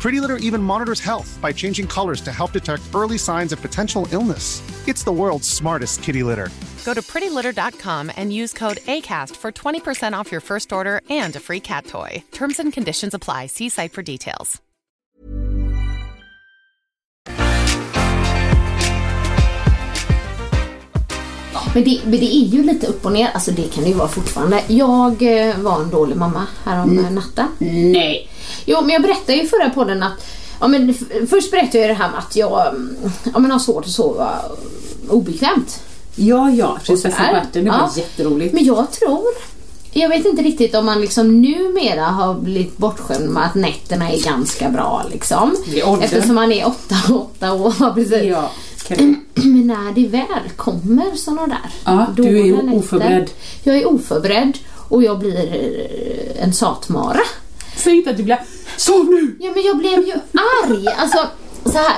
E: Pretty Litter even monitors health by changing colors to help detect early signs of potential illness. It's the world's smartest kitty litter.
F: Go to prettylitter.com and use code ACAST for 20% off your first order and a free cat toy. Terms and conditions apply. See site for details.
B: Men det, men det är ju lite upp och ner, alltså det kan det ju vara fortfarande. Jag eh, var en dålig mamma härom mm. natten.
C: Nej.
B: Jo, men jag berättade ju i förra podden att Ja, men först berättade jag det här med att jag mm, ja, men har svårt att sova obekvämt.
C: Ja, ja, prinsessan. Bertil, det var
B: Ja.
C: jätteroligt.
B: Men jag tror, jag vet inte riktigt om man liksom numera har blivit bortskämd med att nätterna är ganska bra liksom. Eftersom man är åtta, åtta år. <laughs> Precis.
C: Ja, <clears throat>
B: Men när det väl kommer såna där
C: Ja, du är
B: nätter,
C: oförberedd.
B: Jag är oförberedd och jag blir en satmara.
C: Säg inte att du blir Sov nu!
B: Ja men jag blev ju arg. Alltså så här.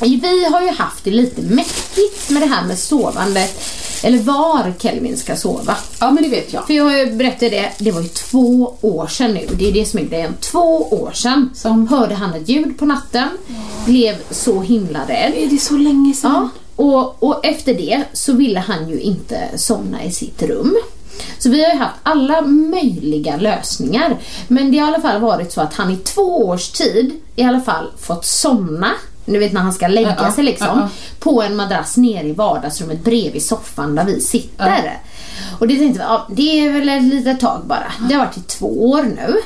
B: Vi har ju haft det lite mäktigt med det här med sovandet. Eller var Kelvin ska sova.
C: Ja, men det vet jag.
B: För jag berättade det, det var ju två år sedan nu. Det är det som är grejen. Två år sedan
C: Som-
B: hörde han ett ljud på natten. Blev så himla rädd.
C: Är det så länge sedan?
B: Ja, och, och efter det så ville han ju inte somna i sitt rum. Så vi har ju haft alla möjliga lösningar. Men det har i alla fall varit så att han i två års tid i alla fall fått somna du vet när han ska lägga
C: Ja,
B: sig liksom.
C: ja.
B: På en madrass nere i vardagsrummet bredvid soffan där vi sitter. Och det tänkte vi, ja, det är väl ett litet tag bara. Det har varit i två år nu.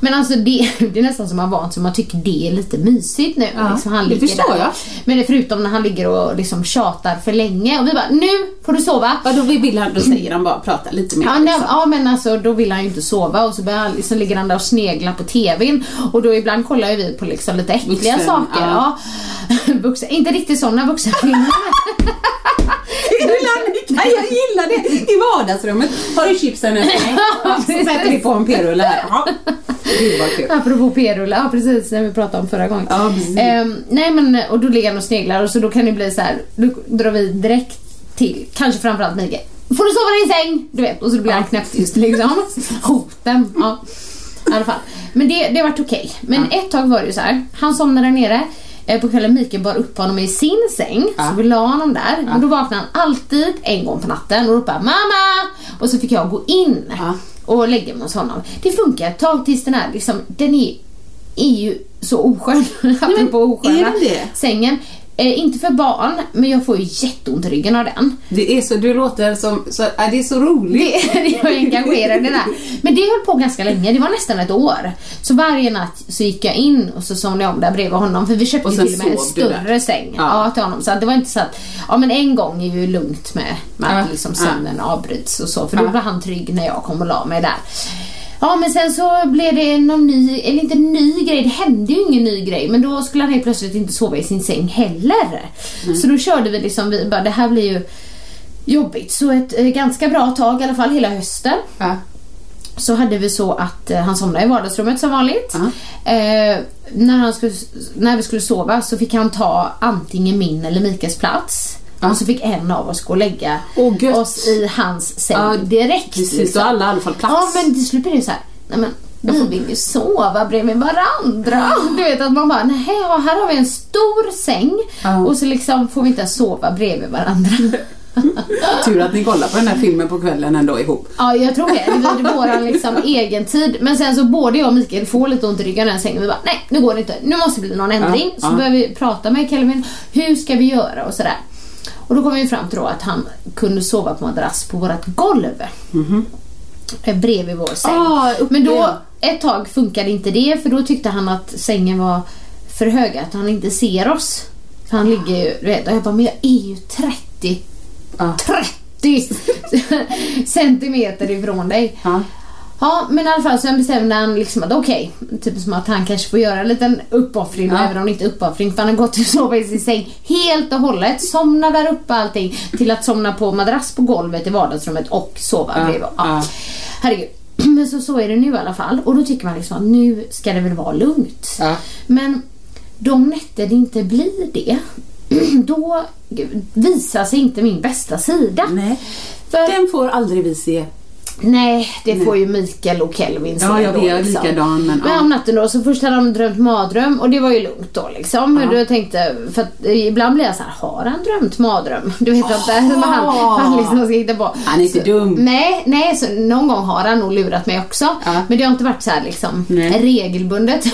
B: Men alltså det, <laughs> det är nästan som man vant sig, man tycker det är lite mysigt nu.
C: Ja,
B: liksom, han
C: det
B: ligger
C: förstår
B: där.
C: jag.
B: Men det förutom när han ligger och liksom tjatar för länge och vi bara, nu får du sova.
C: Ja, då vill han, då säger han bara prata lite mer.
B: Ja, nej,
C: liksom.
B: ja men alltså då vill han ju inte sova och så, börjar han, liksom, ligger han där och sneglar på TVn och då ibland kollar ju vi på liksom lite äckliga
C: Vuxen,
B: saker.
C: ja.
B: Ja. <laughs> Vuxen, inte riktigt sådana vuxenfilmer. <laughs>
C: Rulla, jag gillar det! I vardagsrummet har du chipsen efter mig. Ja, så sätter vi på en p-rulle här. Ja.
B: Apropå p-rulle, ja precis när vi pratade om förra gången.
C: Ja.
B: Ehm, nej men och då ligger han och sneglar och så då kan det bli så här. då drar vi direkt till, kanske framförallt Mikael. Får du sova i din säng? Du vet, och så blir han knäpptyst liksom. <laughs> Hoten. Ja. I alla fall. Men det, det har varit okej. Men ett tag var det ju så här. han somnade där nere. Eh, På kvällen Mikael bar upp honom i sin säng, så vi la honom där. Och då vaknade han alltid en gång på natten och ropade mamma! Och så fick jag gå in
C: Ja.
B: och lägga mig hos honom. Det funkar ett tag tills den här liksom, den är, är ju så oskön, <laughs> apropå osköna sängen. Eh, inte för barn, men jag får ju jätteont i ryggen av den.
C: Det är så, du låter som, så, ja, det är så roligt.
B: Det, jag är engagerad <laughs> i det där. Men det höll på ganska länge, det var nästan ett år. Så varje natt så gick jag in och så somnade jag om där bredvid honom för vi köpte
C: Och
B: till och med en större säng
C: Ja.
B: ja. till honom. Så det var inte så att, ja men en gång är ju lugnt med, med
C: Ja.
B: att liksom sömnen avbryts och så för då
C: Ja.
B: var han trygg när jag kom och la mig där. Ja men sen så blev det någon ny, eller inte ny grej, det hände ju ingen ny grej men då skulle han helt plötsligt inte sova i sin säng heller.
C: Mm.
B: Så då körde vi liksom, vi bara det här blir ju jobbigt. Så ett eh, ganska bra tag i alla fall hela hösten
C: Ja.
B: så hade vi så att eh, han somnade i vardagsrummet som vanligt.
C: Ja.
B: Eh, när, han skulle, när vi skulle sova så fick han ta antingen min eller Mikaels plats. Och så fick en av oss gå och lägga
C: gött.
B: oss i hans säng
C: Ja,
B: direkt.
C: Precis,
B: liksom.
C: då har alla i alla fall plats.
B: Ja men till slut blir det så här, nej men vi vill ju sova bredvid varandra. <laughs> Du vet att man bara, nej här har vi en stor säng
C: Ja.
B: och så liksom får vi inte sova bredvid varandra. <laughs>
C: Tur att ni kollar på den här filmen på kvällen ändå ihop.
B: Ja, jag tror det. Det var våran liksom <laughs> egen tid. Men sen så både jag och Mikael får lite ont i ryggen i den sängen. Vi bara, nej nu går det inte. Nu måste det bli någon ändring.
C: Ja,
B: så
C: ja.
B: började vi prata med Kelvin. Hur ska vi göra och sådär. Och då kom vi fram till då att han kunde sova på madrass på vårt golv. Eh, Bredvid vår säng.
C: Ah.
B: Men då, ett tag funkade inte det för då tyckte han att sängen var för hög, att han inte ser oss. För han ligger ju, du vet, och jag bara, men jag är ju 30
C: Ja.
B: 30 <laughs> <laughs> centimeter ifrån dig.
C: Ja.
B: Ja, men i alla fall sen bestämde han liksom att okej, typ som att han kanske får göra en liten uppoffring,
C: Ja.
B: även om det inte är uppoffring, för han har gått och sovit i sin säng helt och hållet, somna där uppe allting, till att somna på madrass på golvet i vardagsrummet och sova
C: Ja,
B: bredvid. Ja. Herregud. <clears throat> Men så, så är det nu i alla fall. Och då tycker man liksom att nu ska det väl vara lugnt.
C: Ja.
B: Men de nätter det inte blir det, <clears throat> då visar sig inte min bästa sida.
C: Nej.
B: För,
C: Den får aldrig vi se.
B: Nej, det får ju Mikael och Kelvin
C: Ja, jag
B: då.
C: vet,
B: liksom.
C: likadan, men,
B: men
C: ja.
B: om natten då, så först hade de drömt mardröm och det var ju lugnt då liksom. Men jag tänkte, för att ibland blir jag så här, har han drömt mardröm? <laughs> Du vet att det är som han, han liksom ska hitta på.
C: Han är inte
B: så,
C: dum.
B: Nej, nej, så någon gång har han nog lurat mig också.
C: Ja.
B: Men det har inte varit så här liksom
C: Nej.
B: regelbundet. <laughs> I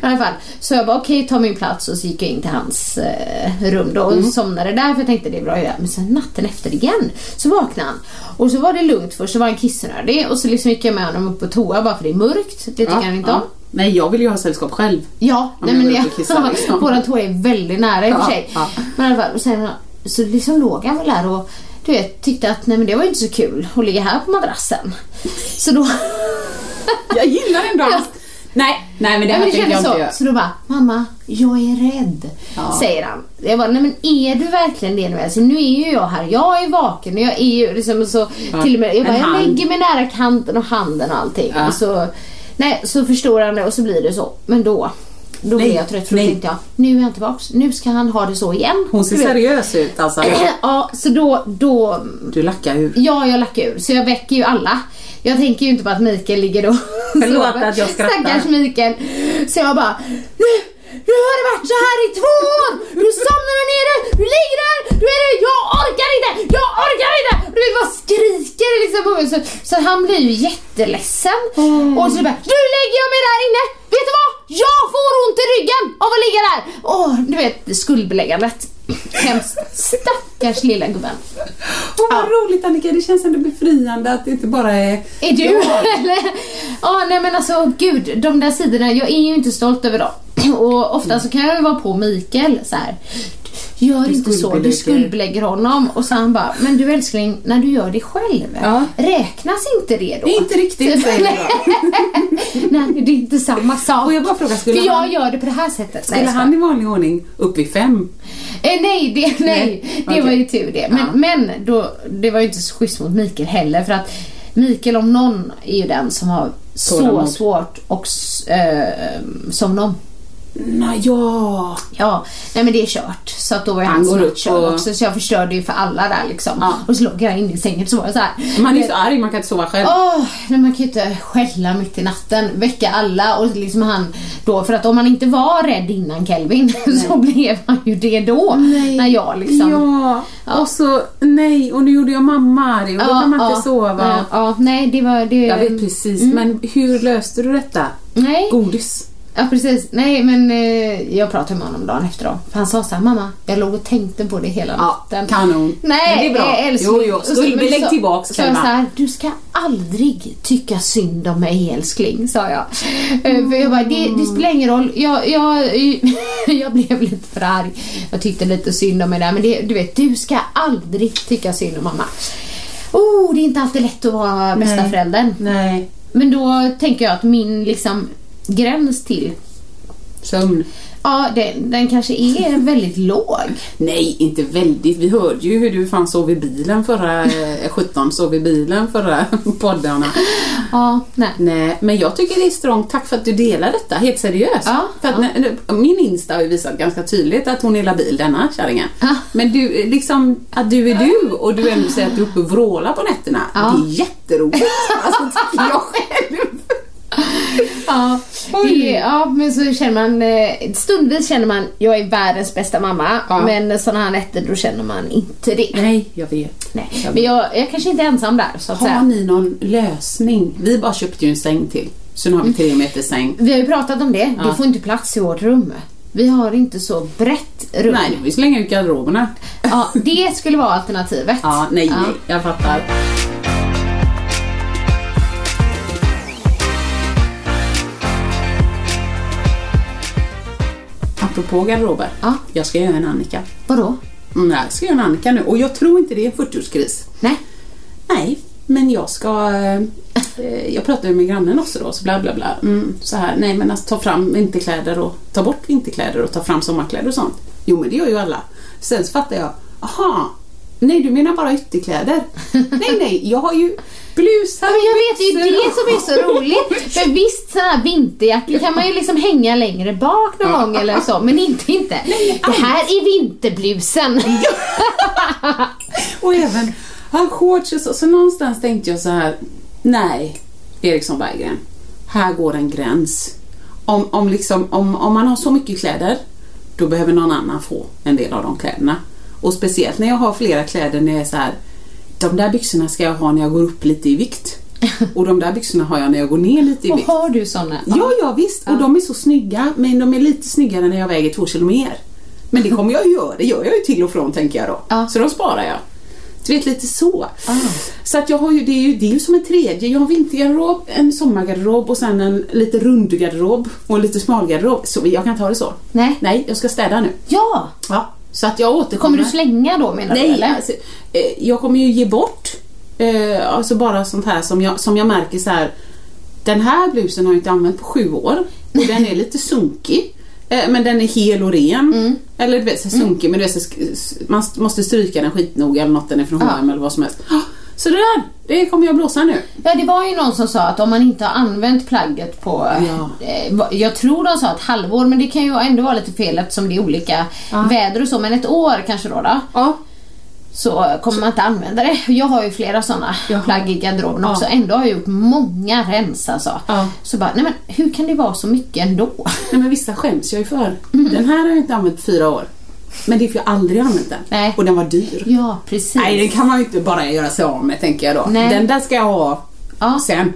B: alla fall. Så jag bara okej, ta min plats och så gick jag in till hans eh, rum då och
C: Mm.
B: somnade där för jag tänkte det är bra att göra. Men sen natten efter igen så vaknade han. Och så var det lugnt först, så var han kissnödig och så liksom gick jag med honom upp på toa bara för det är mörkt. Det tycker han inte om.
C: Nej, jag vill ju ha sällskap själv.
B: Ja, nej
C: jag
B: men
C: kissar, liksom. <laughs>
B: våran toa är väldigt nära i och för
C: Ja,
B: sig.
C: ja.
B: Men i alla fall, och sen, så liksom låg han väl där och du vet, tyckte att nej men det var ju inte så kul att ligga här på madrassen. Så då...
C: Jag gillar ändå <laughs> hans... Nej, nej men det
B: Ja,
C: här
B: men det
C: jag
B: kändes så.
C: göra.
B: Så då bara, mamma, jag är rädd.
C: Ja.
B: Säger han. Jag bara, nej men är du verkligen det nu? Alltså, nu är ju jag här, jag är vaken och jag är ju liksom så, till och med, jag, bara, jag lägger mig nära kanten och handen och allting.
C: Ja.
B: Och så, nej, så förstår han det och så blir det så. Men då, då
C: Nej,
B: blir jag trött för då tänkte jag, nu är han tillbaks, nu ska han ha det så igen.
C: Hon ser seriös ut alltså. <clears throat>
B: Ja, så då, då
C: Du lackar ur.
B: Ja, jag lackar ur. Så jag väcker ju alla. Jag tänker ju inte på att Mikael ligger och
C: Förlåt <laughs> att jag skrattar.
B: Stackars Mikael. Så jag bara, nu, nu har det varit så här i två år! Du somnar där nere, du ligger där, du är där, jag orkar inte, jag orkar inte! Och du vad skriker liksom. Så, så han blir ju jätteledsen. Och så bara, nu lägger jag mig där inne! Vet du vad? Jag får ont i ryggen av att ligga där! Åh, du vet skuldbeläggandet. Hemskt. Stackars lilla gubben.
C: Åh, vad roligt Annika, det känns ändå befriande att det inte bara är...
B: Är du eller? Ja, nej men alltså gud, de där sidorna, jag är ju inte stolt över dem. <clears throat> Och ofta så kan jag ju vara på Mikael så här. Gör
C: Du
B: inte så, du
C: skuldbelägger.
B: honom. Och så han bara, men du älskling, när du gör det själv,
C: Ja.
B: räknas inte det då?
C: Det är inte riktigt, <laughs> säger jag. <laughs>
B: Nej, det är inte samma sak.
C: Får jag bara fråga, skulle
B: För jag
C: han-
B: gör det på det här sättet.
C: Skulle
B: Nej,
C: han i vanlig ordning upp vid fem?
B: Eh, nej, det, nej, det
C: okej.
B: var ju tur det. Men,
C: Ja.
B: men då, det var ju inte så schysst mot Mikael heller för att Mikael om någon är ju den som har så svårt att äh, somna om.
C: Nej, ja.
B: Ja, nej men det är kört. Så att då var ju
C: Han går upp
B: körd
C: och-
B: också så jag förstörde ju för alla där liksom.
C: Ja.
B: Och så låg jag inne i sängen så var jag så här.
C: Man är så arg, man kan inte sova själv.
B: Åh, nej, man kan ju inte skälla mitt i natten, väcka alla och liksom han då, för att om han inte var rädd innan Kelvin <laughs> så blev han ju det då. När jag liksom...
C: Ja,
B: Ja.
C: och så nej, och nu gjorde jag mamma arg och då kan man inte sova.
B: Ja, ja, nej det var... Det,
C: Jag vet precis, men hur löste du detta?
B: Nej,
C: Godis?
B: Ja precis. Nej men eh, jag pratade med honom dagen efter då. För han sa så här, mamma, jag låg och tänkte på det hela
C: Ja,
B: natten.
C: kanon.
B: Nej,
C: Men det är bra.
B: älskling.
C: Jo, jo,
B: så-
C: skuldbelägg
B: men så-
C: tillbaks,
B: Så jag
C: Selma.
B: så här, du ska aldrig tycka synd om mig älskling, sa jag. Eh, För jag bara, det, det spelar ingen roll. Jag, jag, <laughs> jag blev lite för arg. Jag tyckte lite synd om mig där, men det, du vet, du ska aldrig tycka synd om mamma. Oh, det är inte alltid lätt att vara bästa
C: Nej.
B: föräldern.
C: Nej.
B: Men då tänker jag att min liksom gräns till,
C: Sömn?
B: ja den, den kanske är <laughs> väldigt låg.
C: Nej, inte väldigt. Vi hörde ju hur du fan sov i bilen förra, eh, 17 sov i bilen förra <laughs> poddarna.
B: Ja, nej.
C: Nej, men jag tycker det är strångt. Tack för att du delar detta, helt seriöst.
B: Ja,
C: för att
B: ja.
C: min Insta har ju visat ganska tydligt att hon är labil, denna kärringen.
B: Ja.
C: Men du, liksom att du är du och du ändå säger att du är uppe och vrålar på nätterna. Det är jätteroligt. <laughs> Alltså tycker jag själv.
B: Ja, det, ja, men så känner man, eh, stundvis känner man, jag är världens bästa mamma,
C: Ja.
B: men sådana här nätter då känner man inte det.
C: Nej, jag vet.
B: Nej. Men jag, jag kanske inte är ensam där så att
C: Har
B: säga.
C: ni någon lösning? Vi bara köpte ju en säng till. Så nu har vi tre meter säng.
B: Vi har ju pratat om det,
C: Ja.
B: det får inte plats i vårt rum. Vi har inte så brett rum.
C: Nej, vi slänger ut garderoberna.
B: Ja, det skulle vara alternativet.
C: Ja, nej,
B: Ja.
C: nej, jag fattar. Apropå garderober.
B: Ja.
C: Jag ska göra en Annika.
B: Vadå?
C: Mm, jag ska göra en Annika nu och jag tror inte det är en 40-årskris.
B: Nej.
C: Nej, men jag ska... Eh, jag pratade med grannen också då, så bla bla bla. Mm, så här, nej men alltså ta fram vinterkläder och ta bort vinterkläder och ta fram sommarkläder och sånt. Jo men det gör ju alla. Sen så fattar jag, aha, nej du menar bara ytterkläder? <laughs> nej nej, jag har ju blusar
B: Ja, men jag vet, det är ju det som är så roligt. För visst, sådana här vinterjackor kan man ju liksom hänga längre bak någon gång eller så, men inte inte. Det här är vinterblusen. <laughs>
C: Och även shorts och så. Så någonstans tänkte jag så här. Nej, Eriksson Berggren. Här går en gräns. Om, om, liksom, om, om man har så mycket kläder, då behöver någon annan få en del av de kläderna. Och speciellt när jag har flera kläder när jag är så här. De där byxorna ska jag ha när jag går upp lite i vikt. <laughs> Och de där byxorna har jag när jag går ner lite i
B: Och
C: vikt.
B: har du såna?
C: Ja, ja visst. Och de är så snygga, men de är lite snyggare när jag väger två kilo mer. Men det <laughs> kommer jag ju göra, det gör jag ju till och från tänker jag då.
B: Ja.
C: Så de sparar jag. Du vet, lite så. Så att jag har ju, det är ju, det är ju som en tredje. Jag har vintergarderob, en sommargarderob och sen en lite rund garderob och en lite smal garderob. Så jag kan ta det så.
B: Nej.
C: Nej, jag ska städa nu.
B: Ja!
C: Ja. Så att jag återkommer.
B: Kommer du slänga då menar du
C: Nej, alltså, eh, jag kommer ju ge bort eh, alltså bara sånt här som jag, som jag märker så här. Den här blusen har jag inte använt på sju år och den är lite sunkig. Eh, men den är hel och ren.
B: Mm.
C: Eller du vet, så sunkig men du vet, så man st- måste stryka den skitnoga eller något, den är från
B: Ja.
C: H&M eller vad som helst. Så det där, det kommer jag blåsa nu.
B: Ja, det var ju någon som sa att om man inte har använt plagget på,
C: Ja.
B: eh, jag tror de sa ett halvår, men det kan ju ändå vara lite fel eftersom det är olika väder och så, men ett år kanske då. då.
C: Ja.
B: så kommer man inte använda det. Jag har ju flera sådana plagg i garderoben också. Ändå har jag gjort många rens alltså.
C: Ja.
B: Så bara, nej men hur kan det vara så mycket ändå?
C: Nej men vissa skäms jag ju för.
B: Mm.
C: Den här har jag inte använt på fyra år. Men det är för jag aldrig använt den.
B: Nej.
C: Och den var dyr.
B: Ja, precis.
C: Nej den kan man ju inte bara göra sig av med tänker jag då.
B: Nej.
C: Den där ska jag ha
B: Ja.
C: sen.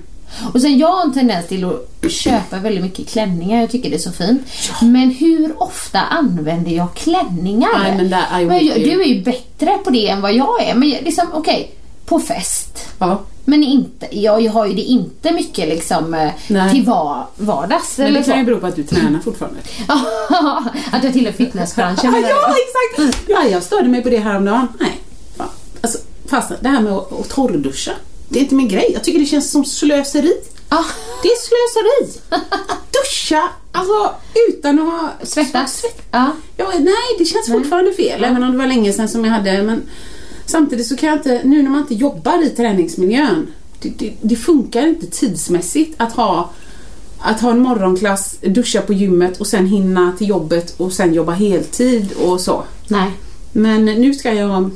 B: Och sen jag har en tendens till att köpa väldigt mycket klänningar. Jag tycker det är så fint. Men hur ofta använder jag klänningar?
C: Nej, men där-
B: Men jag, du är ju bättre på det än vad jag är. Men liksom, okej, på fest.
C: Ja.
B: Men inte, jag, har ju det inte mycket liksom eh,
C: Nej.
B: till var, vardags.
C: Men det kan
B: så.
C: ju bero på att du tränar fortfarande. <laughs>
B: att jag tillhör fitnessbranschen.
C: ja
B: du?
C: exakt! Ja, jag störde mig på det häromdagen. Nej. Fan. Alltså, fast det här med att, att torrduscha. Det är inte min grej. Jag tycker det känns som slöseri.
B: Ah,
C: Det är slöseri. <laughs> Duscha, alltså utan att ha...
B: svettas. Ja.
C: Ja, nej, det känns fortfarande fel. Även om det var länge sedan som jag hade. Men samtidigt så kan jag inte, nu när man inte jobbar i träningsmiljön. Det, det, det funkar inte tidsmässigt att ha att ha en morgonklass, duscha på gymmet och sen hinna till jobbet och sen jobba heltid och så.
B: Nej.
C: Men nu ska jag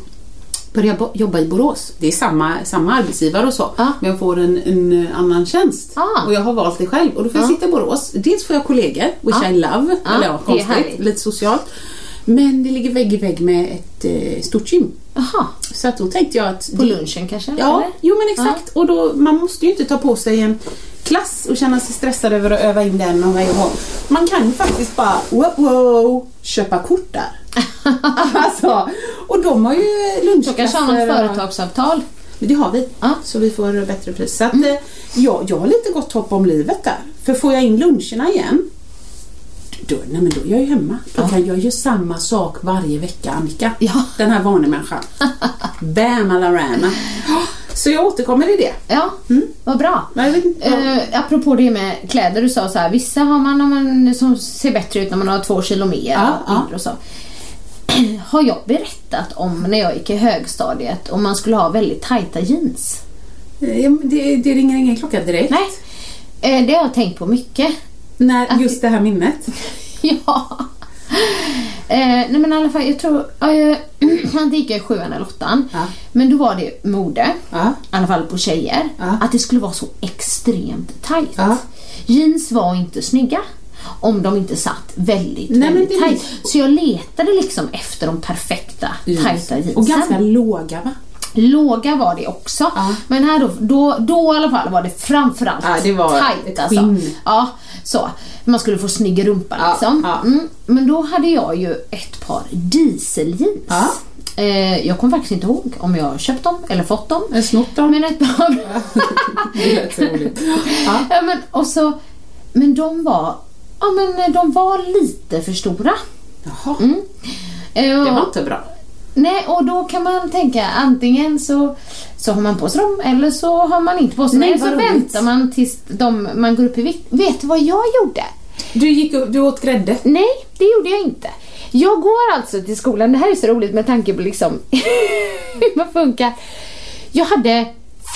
C: börja jobba i Borås. Det är samma, samma arbetsgivare och så.
B: Ja.
C: Men jag får en, en annan tjänst.
B: Ah.
C: Och jag har valt det själv. Och då får jag
B: Ja.
C: sitta i Borås. Dels får jag kollegor, which. I love. Eller ja, konstigt. Lite socialt. Men det ligger vägg i vägg med ett eh, stort gym.
B: Jaha.
C: Så att då tänkte jag att...
B: På lunchen kanske?
C: Ja,
B: eller?
C: jo men exakt. Och då, man måste ju inte ta på sig en klass och känna sig stressad över att öva in den och hej och hå. Man kan ju faktiskt bara wow, wow, köpa kort där. <laughs> alltså, och de har ju lunchklasser.
B: kanske har något företagsavtal.
C: Men det har vi.
B: Ja.
C: Så vi får bättre pris. Så att, eh, ja, jag har lite gott hopp om livet där. För får jag in luncherna igen då, nej men då är jag ju hemma. Då kan jag göra samma sak varje vecka Annika.
B: Ja.
C: Den här vanemänniskan. <laughs> Bam alla rama. Så jag återkommer i det.
B: Ja, vad bra.
C: Ja.
B: Eh, apropå det med kläder, du sa så här, vissa har man, man som ser bättre ut när man har två kilo mer
C: Ja,
B: och
C: ja.
B: och så. <clears throat> Har jag berättat om när jag gick i högstadiet om man skulle ha väldigt tajta jeans?
C: Eh, Det, det ringer ingen klocka direkt.
B: Nej, eh, det har jag tänkt på mycket.
C: När just det här minnet. <laughs>
B: ja. Eh, nej men i alla fall, jag tror, jag, <clears throat> han gick i sjuan eller åttan.
C: Ja.
B: Men då var det mode,
C: Ja.
B: i alla fall på tjejer,
C: Ja.
B: att det skulle vara så extremt tajt.
C: Ja.
B: Jeans var inte snygga om de inte satt väldigt,
C: Nej,
B: väldigt tajt. Så jag letade liksom efter de perfekta tajta jeansen.
C: Och ganska låga va?
B: Låga var det också.
C: Ja.
B: Men här då, då, då i alla fall var det framförallt
C: Ja, det var
B: tajt
C: ett
B: alltså.
C: skinn.
B: Ja, så. Man skulle få snygg rumpa
C: Ja,
B: liksom.
C: ja.
B: Mm. Men då hade jag ju ett par dieseljeans.
C: Ja.
B: Eh, jag kommer faktiskt inte ihåg om jag köpt dem eller fått dem.
C: Eller snott dem.
B: Men ett par... <laughs>
C: Det lät så roligt. Ja.
B: men, och så, men de var, ja, men de var lite för stora.
C: Jaha,
B: Eh,
C: det var inte bra.
B: Nej, och då kan man tänka antingen så, så har man på sig dem eller så har man inte på sig dem. Eller så
C: roligt.
B: väntar man tills de, man går upp i vikt. Vet du vad jag gjorde?
C: Du, gick, och- du åt grädde.
B: Nej, det gjorde jag inte. Jag går alltså till skolan, det här är så roligt med tanke på liksom <laughs> hur man funkar. Jag hade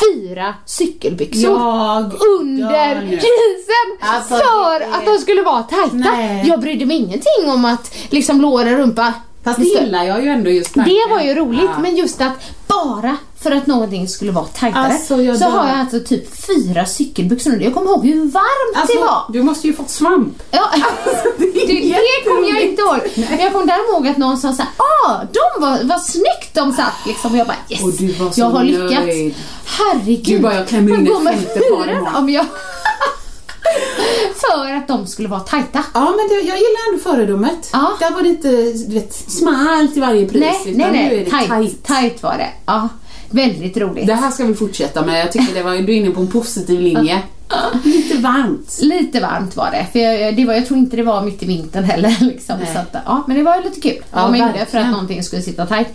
B: fyra cykelbyxor
C: Jag
B: under jeansen
C: Alltså,
B: för
C: det
B: att de skulle vara tajta.
C: Nej.
B: Jag brydde mig ingenting om att liksom lår och rumpa
C: Fast det gillar jag ju ändå just tanken.
B: det var ju roligt,
C: Ja.
B: men just att bara för att någonting skulle vara tajtare
C: Alltså, jag
B: så
C: dör.
B: har jag alltså typ fyra cykelbyxor under. Jag kommer ihåg hur varmt
C: Alltså,
B: det var.
C: du måste ju fått svamp.
B: Ja, <laughs> det, det kommer jag inte ihåg. Men jag kommer däremot ihåg att någon sa såhär, ah, de var, vad snyggt de satt liksom. Och jag bara yes,
C: Och du var så
B: jag har lyckats.
C: nöjd.
B: Herregud.
C: Du bara, jag klämmer in ett femte par
B: om jag... <laughs> <laughs> För att de skulle vara tajta.
C: Ja, men det, jag gillar ändå föredömet.
B: Ja.
C: Där var det inte du vet, smalt till varje pris.
B: Nej,
C: utan
B: nej,
C: nu är
B: nej.
C: det
B: Tight,
C: tight.
B: tight var det. Ja, väldigt roligt.
C: Det här ska vi fortsätta med. Jag tycker det var, du är inne på en positiv linje. <laughs> Lite varmt.
B: Lite varmt var det. För jag, det var, jag tror inte det var mitt i vintern heller. <laughs> Liksom.
C: Nej.
B: Så att, ja, men det var lite kul.
C: Ja,
B: man gjorde för att någonting skulle sitta tajt.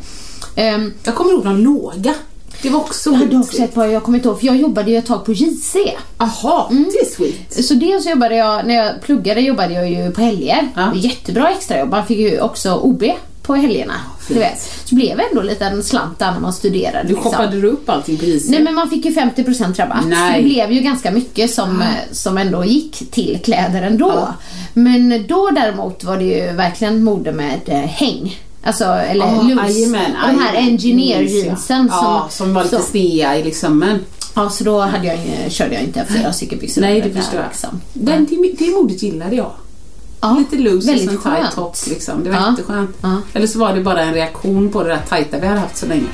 B: Um,
C: Jag kommer ihåg de låga. Det var också
B: jag hade också ett par, jag kommer inte ihåg, för jag jobbade ju ett tag på JC.
C: Jaha,
B: Mm.
C: det är sweet.
B: Så dels jobbade jag, när jag pluggade jobbade jag ju på helger.
C: Ja.
B: Det Jättebra extrajobb. Man fick ju också OB på helgerna. du
C: fint.
B: vet. Så blev ändå en liten slant där när man studerade.
C: Du
B: liksom.
C: shoppade du upp allting på is?
B: Nej men man fick ju 50% rabatt.
C: Nej.
B: Det blev ju ganska mycket som, eh, som ändå gick till kläder ändå. Men då däremot var det ju verkligen mode med eh, häng. Alltså, eller
C: Ja,
B: loose. och de här engineer
C: Loose, ja.
B: jeansen
C: Ja, som var lite
B: så,
C: sneda i liksom. Men
B: Ja, så då hade jag, körde jag inte fyra cykelbyxor.
C: nej,
B: över
C: det förstår jag.
B: Liksom.
C: Den, det, det modet gillade jag.
B: Ja,
C: Lite loose och tight
B: skönt.
C: top liksom. Det var
B: Ja.
C: jätteskönt.
B: Ja.
C: Eller så var det bara en reaktion på det där tajta vi hade haft så länge.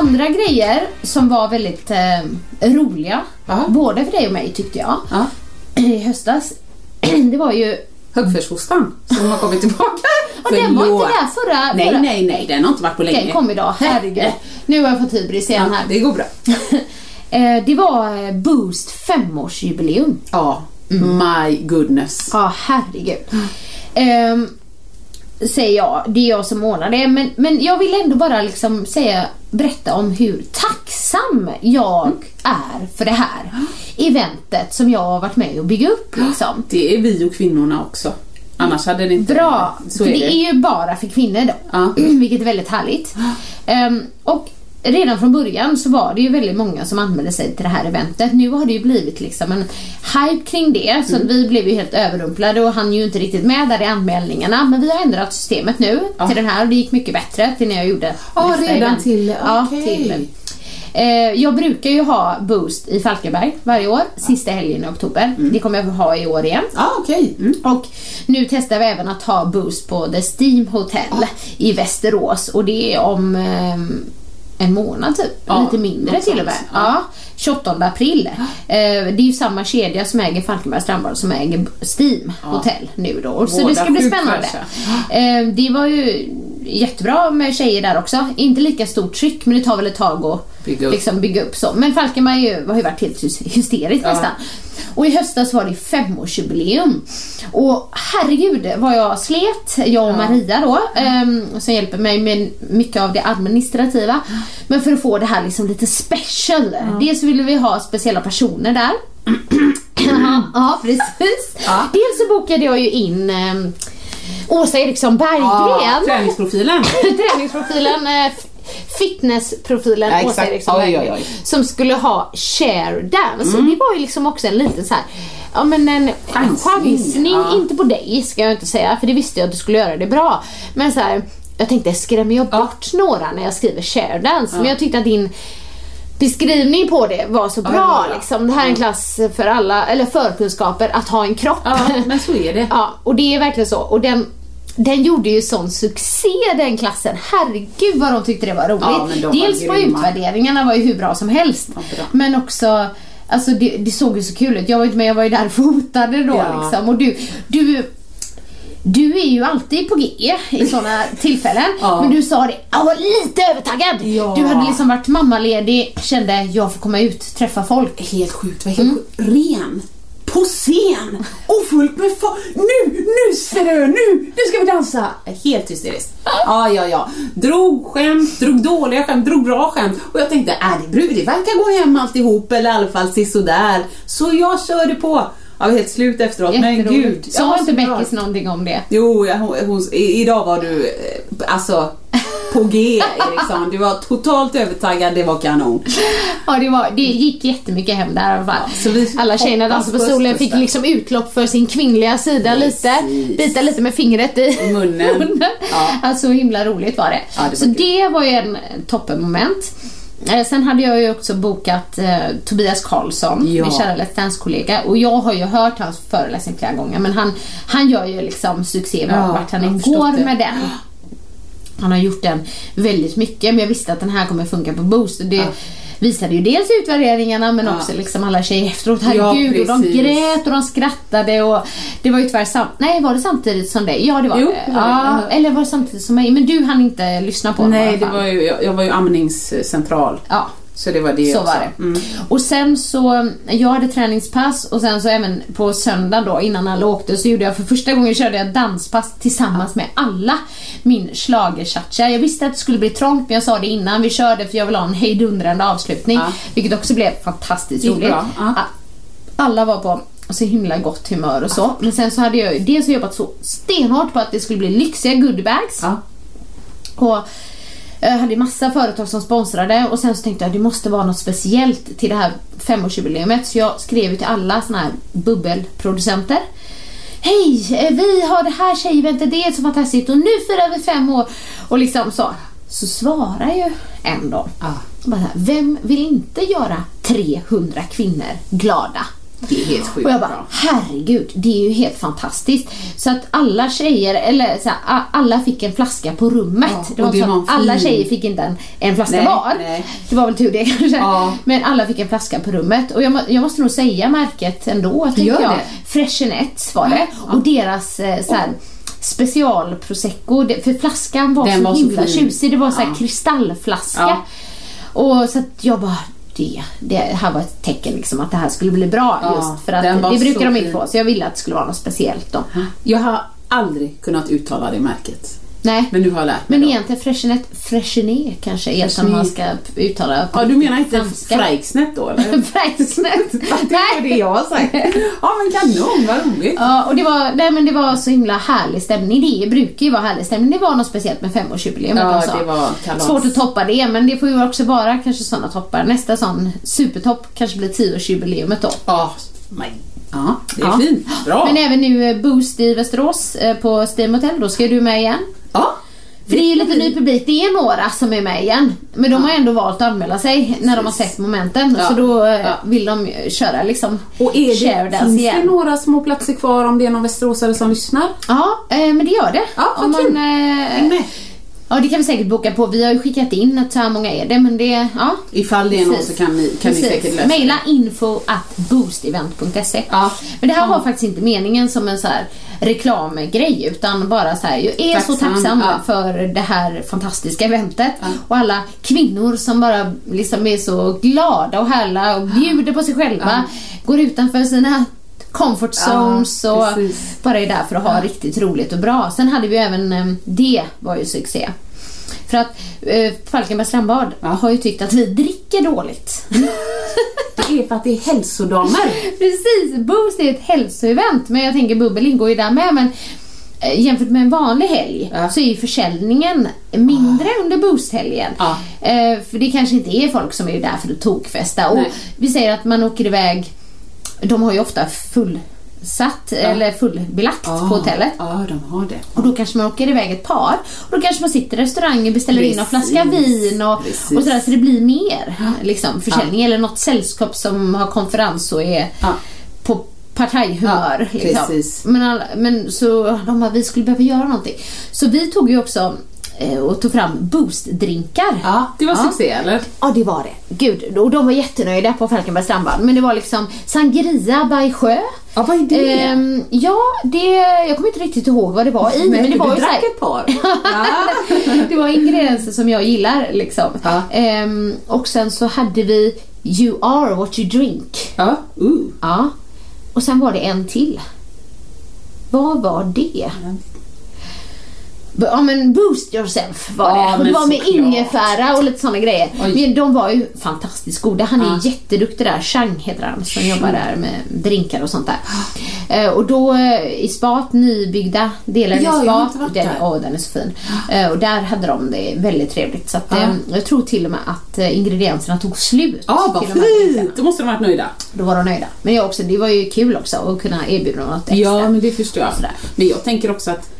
B: Andra grejer som var väldigt eh, roliga,
C: Ja.
B: både för dig och mig tyckte jag,
C: Ja. <clears throat>
B: i höstas. <clears throat> Det var ju...
C: Högfärdsostan som har kommit tillbaka. <laughs>
B: Och den var inte där förra...
C: Nej,
B: förra.
C: nej, nej. Den har inte varit på länge.
B: Den kom idag, herregud. Nu har jag fått hybris igen
C: Ja,
B: här.
C: det går bra. <laughs>
B: Eh, det var eh, Boost femårsjubileum.
C: Ja.
B: Mm.
C: My goodness.
B: Ja, herregud. Ehm, säger jag, det är jag som ordnar det. Men, men jag vill ändå bara liksom säga, berätta om hur tacksam jag är för det här eventet som jag har varit med och bygga upp. Liksom. <gasps>
C: Det är vi och kvinnorna också. Annars hade det inte...
B: Bra,
C: Så
B: för
C: är
B: det
C: det.
B: är ju bara för kvinnor då.
C: Ja. <clears throat>
B: Vilket är väldigt härligt. <gasps> Ehm, och redan från början så var det ju väldigt många som anmälde sig till det här eventet. Nu har det ju blivit liksom en hype kring det så
C: Mm.
B: vi blev ju helt överrumplade och han ju inte riktigt med där i anmälningarna. Men vi har ändrat systemet nu till den här och det gick mycket bättre till när jag gjorde
C: Ja,
B: nästa
C: redan
B: event.
C: till-
B: Ja,
C: okej.
B: till Eh, jag brukar ju ha Boost i Falkenberg varje år, sista helgen i oktober.
C: Mm.
B: Det kommer jag ha i år igen.
C: Ja, okej. Mm.
B: Och nu testar vi även att ha Boost på The Steam Hotel i Västerås och det är om ehm, en månad typ,
C: Ja,
B: lite mindre till och med. Ja. 28 april. Eh, det är ju samma kedja som äger Falkenbergs strandbad som äger Steam Hotel nu då. Så
C: Båda
B: det ska bli spännande. Eh, det var ju jättebra med tjejer där också. Inte lika stort tryck men det tar väl ett tag att
C: Bygga upp.
B: Liksom bygga upp så. Men Falkenberg har ju varit helt hys- hysteriskt
C: Ja.
B: nästan. Och i höstas var det femårsjubileum. Och herregud vad jag slet, jag och Maria då, ehm, som hjälper mig med mycket av det administrativa. Men för att få det här liksom lite special. Dels ville vi ha speciella personer där. <clears throat> ja, ja, precis. Dels så bokade jag ju in ehm, Åsa Eriksson Berggren.
C: Ja, träningsprofilen. <laughs>
B: Träningsprofilen, eh, fitnessprofilen
C: Ja,
B: Åsa. Eriksson
C: Oj, oj,
B: Berggren,
C: oj.
B: Som skulle ha share dance. Och det var ju liksom också en liten så här, ja men en
C: Chansning, ja.
B: Inte på dig ska jag inte säga, för det visste jag att du skulle göra det bra. Men så här, jag tänkte skrämmer jag bort några när jag skriver share dance? Men jag tyckte att din beskrivning på det var så bra.
C: ja, ja.
B: Liksom. Det här är en klass för alla, eller förkunskaper, att ha en kropp.
C: Ja, men så är det. <laughs>
B: Ja, och det är verkligen så. Och den, den gjorde ju sån succé den klassen. Herregud vad de tyckte det var roligt.
C: Ja, de var
B: Dels var
C: grymma.
B: utvärderingarna var ju hur bra som helst.
C: Bra.
B: men också Alltså det, det såg ju så kul ut. Jag var inte med, jag var ju där och fotade då liksom. Och du, du du är ju alltid på G i sådana tillfällen.
C: Ja.
B: Men du sa det, jag var lite övertaggad.
C: Ja.
B: Du hade liksom varit mammaledig, kände jag får komma ut, träffa folk.
C: Helt sjukt, var helt
B: Mm.
C: Ren. På scen! Och fullt med folk. Nu, nu du, nu, nu ska vi dansa! Helt hysteriskt. Ja, ja, ja. Drog skämt, drog dåliga skämt, drog bra skämt. Och jag tänkte, äh, det, det verkar gå hem alltihop, eller i alla fall sisådär. Så jag körde på. Jag var helt slut efteråt, men gud.
B: Sa
C: Ja,
B: inte. Beckis någonting om det?
C: Jo, jag, hon, hon, idag var du eh, alltså på G Eriksson. Du var totalt övertaggad, det var kanon.
B: Ja, det, var, det gick jättemycket hem där i alla fall.
C: vi
B: Alla tjejerna dansade på
C: Östkusten.
B: fick liksom utlopp för sin kvinnliga sida lite.
C: Precis.
B: Bita lite med fingret i
C: I munnen. <laughs> Ja.
B: Alltså så himla roligt var det.
C: Ja, det var
B: så
C: kul.
B: det var ju en toppenmoment. Eh, Sen hade jag ju också bokat eh, Tobias Karlsson,
C: Ja.
B: min kära Let's Dance-kollega. Och jag har ju hört hans föreläsning flera gånger men han, han gör ju liksom succé
C: Ja,
B: vart han går med den. Han har gjort den väldigt mycket men jag visste att den här kommer funka på Boost. Det visade ju dels utvärderingarna men
C: Ja.
B: också liksom alla tjejer efteråt.
C: Ja,
B: Herregud, och de grät och de skrattade och det var ju tyvärr sam- Nej, var det samtidigt som dig? Ja, det var
C: Jo,
B: det. Ja, eller var det samtidigt som mig? Men du hann inte lyssna på
C: Nej, det var ju, jag, jag var ju amningscentral.
B: Ja,
C: Så det var det
B: så
C: också.
B: var det.
C: Mm.
B: Och sen så, jag hade träningspass och sen så även på söndag då innan alla åkte så gjorde jag för första gången körde jag danspass tillsammans med alla. Min schlagerchacha. Jag visste att det skulle bli trångt men jag sa det innan vi körde för jag vill ha en hejdundrande avslutning.
C: Ja.
B: Vilket också blev fantastiskt roligt.
C: ja.
B: Alla var på så himla gott humör och så. Men sen så hade jag dels jobbat så stenhårt på att det skulle bli lyxiga goodiebags.
C: Ja.
B: Och Jag hade massa företag som sponsrade och sen så tänkte jag det måste vara något speciellt till det här femårsjubileumet så jag skrev till alla såna här bubbelproducenter. Hej! eh, Vi har det här tjejeventet, det är så fantastiskt och nu firar vi fem år. Och liksom så. Så svarar ju en då.
C: Ja.
B: Bara Vem vill inte göra 300 kvinnor glada?
C: Det är helt sjukt
B: Och jag bara,
C: bra.
B: herregud, det är ju helt fantastiskt. Så att alla tjejer, eller så här, alla fick en flaska på rummet.
C: Ja,
B: det var
C: det
B: så alla tjejer fick inte en, en flaska
C: Nej,
B: var.
C: nej.
B: Det var väl tur det kanske.
C: Ja.
B: Men alla fick en flaska på rummet. Och jag, jag måste nog säga märket ändå, tänker
C: Gör
B: jag. Freshenettes var det. Och deras eh, så här, special prosecco. För flaskan var
C: Den
B: så
C: var så
B: himla
C: fin.
B: tjusig. Det var så här
C: Ja.
B: kristallflaska.
C: Ja.
B: Och så att jag bara, det, det här var ett tecken liksom att det här skulle bli bra
C: Ja,
B: just för att det brukar de inte få. Så jag ville att det skulle vara något speciellt då.
C: Jag har aldrig kunnat uttala det märket.
B: Nej.
C: Men nu har jag lärt mig.
B: Men
C: då.
B: egentligen Freshenet, Freshenet kanske är som man ska uttala på
C: Ja, du menar inte. Freiksnet då eller? <laughs>
B: Freiksnet. <laughs>
C: det var det jag sagt. Ja men kanon, vad roligt.
B: Ja, och det var, nej, men det var så himla härlig stämning. Det brukar ju vara härlig stämning. Det var något speciellt med femårsjubileet.
C: Ja, det var kalas.
B: Svårt att toppa det, men det får ju också vara kanske sådana toppar. Nästa sån supertopp kanske blir 10-årsjubileumet då.
C: Ja, men, ja det är
B: Ja.
C: fint. Bra.
B: Men även nu eh, Boost i Västerås eh, på Steam Hotel, då ska du med igen.
C: Ja.
B: För det är ju lite ny publik, det är några som är med igen. Men de har ändå valt att anmäla sig när de har sett momenten.
C: Ja.
B: Så då eh,
C: Ja.
B: vill de köra liksom
C: Och är det,
B: dance
C: finns
B: igen.
C: det några små platser kvar om det är någon västeråsare som lyssnar?
B: Ja, eh, men det gör det.
C: Ja,
B: Om man, eh. Ja, det kan vi säkert boka på. Vi har ju skickat in att så här många är det, men det, ja.
C: Ifall det är någon
B: Precis.
C: så kan ni, kan ni
B: Precis.
C: säkert lösa
B: Maila info at boostevent.se.
C: Ja.
B: Men det här var faktiskt inte meningen som en så här reklamgrej utan bara så här, jag är så
C: Tacksam,
B: tacksam
C: ja.
B: för det här fantastiska eventet och alla kvinnor som bara liksom är så glada och härliga och bjuder på sig själva, går utanför sina comfort zones
C: Ja,
B: och
C: precis.
B: bara är där för att ha riktigt roligt och bra. Sen hade vi även, eh, det var ju succé. För att eh, Falkenbergs strandbad har ju tyckt att vi dricker dåligt.
C: Det är för att det är hälsodamer. <laughs>
B: Precis, Boost är ett hälsoevent men jag tänker bubbel ingår ju där med men eh, jämfört med en vanlig helg
C: Ja.
B: så är ju försäljningen mindre under Boost-helgen.
C: Ja.
B: Eh, för det kanske inte är folk som är där för att tokfesta. Och vi säger att man åker iväg, de har ju ofta fullsatt eller fullbelagt på hotellet.
C: Ja, de har det.
B: Och då kanske man åker iväg ett par. Och då kanske man sitter i restaurangen, beställer in en
C: Precis.
B: flaska vin och,
C: Precis.
B: och sådär. Så det blir mer liksom, försäljning. Eller något sällskap som har konferens och är
C: Ja.
B: på partajhumör.
C: Ja,
B: liksom.
C: precis.
B: Men, alla, men så de bara, vi skulle behöva göra någonting. Så vi tog ju också eh, och tog fram boostdrinkar.
C: Ja, det var succé eller?
B: Ja, det var det. Gud, och de var jättenöjda på Falkenbergs strandbad. Men det var liksom sangria by sjö.
C: Ja, vad är det?
B: Ehm, ja, det, jag kommer inte riktigt ihåg vad det var i. Men, det var
C: du
B: ju
C: drack ett par. ja. <laughs>
B: det var ingredienser som jag gillar liksom.
C: Ja.
B: Ehm, och sen så hade vi You are what you drink.
C: ja. Uh.
B: Ja. Och sen var det en till. Vad var det? Ja men boost yourself var
C: Ja,
B: det. Och
C: men
B: det var med ingefära och lite sådana grejer.
C: Oj.
B: Men de var ju fantastiskt goda. Han är
C: Ja.
B: jätteduktig där. Chang heter han som jobbar där med drinkar och sånt där. Eh, och då eh, i Spat, nybyggda delar i
C: Ja, inte
B: Spat. Den, åh, den är så fin. Eh, och där hade de det väldigt trevligt. Så att, eh, jag tror till och med att ingredienserna tog slut.
C: Ja, vad fint! Då måste de ha varit nöjda.
B: Då var de nöjda. Men jag också, det var ju kul också att kunna erbjuda något extra.
C: Ja, men det förstår jag. Men jag tänker också att,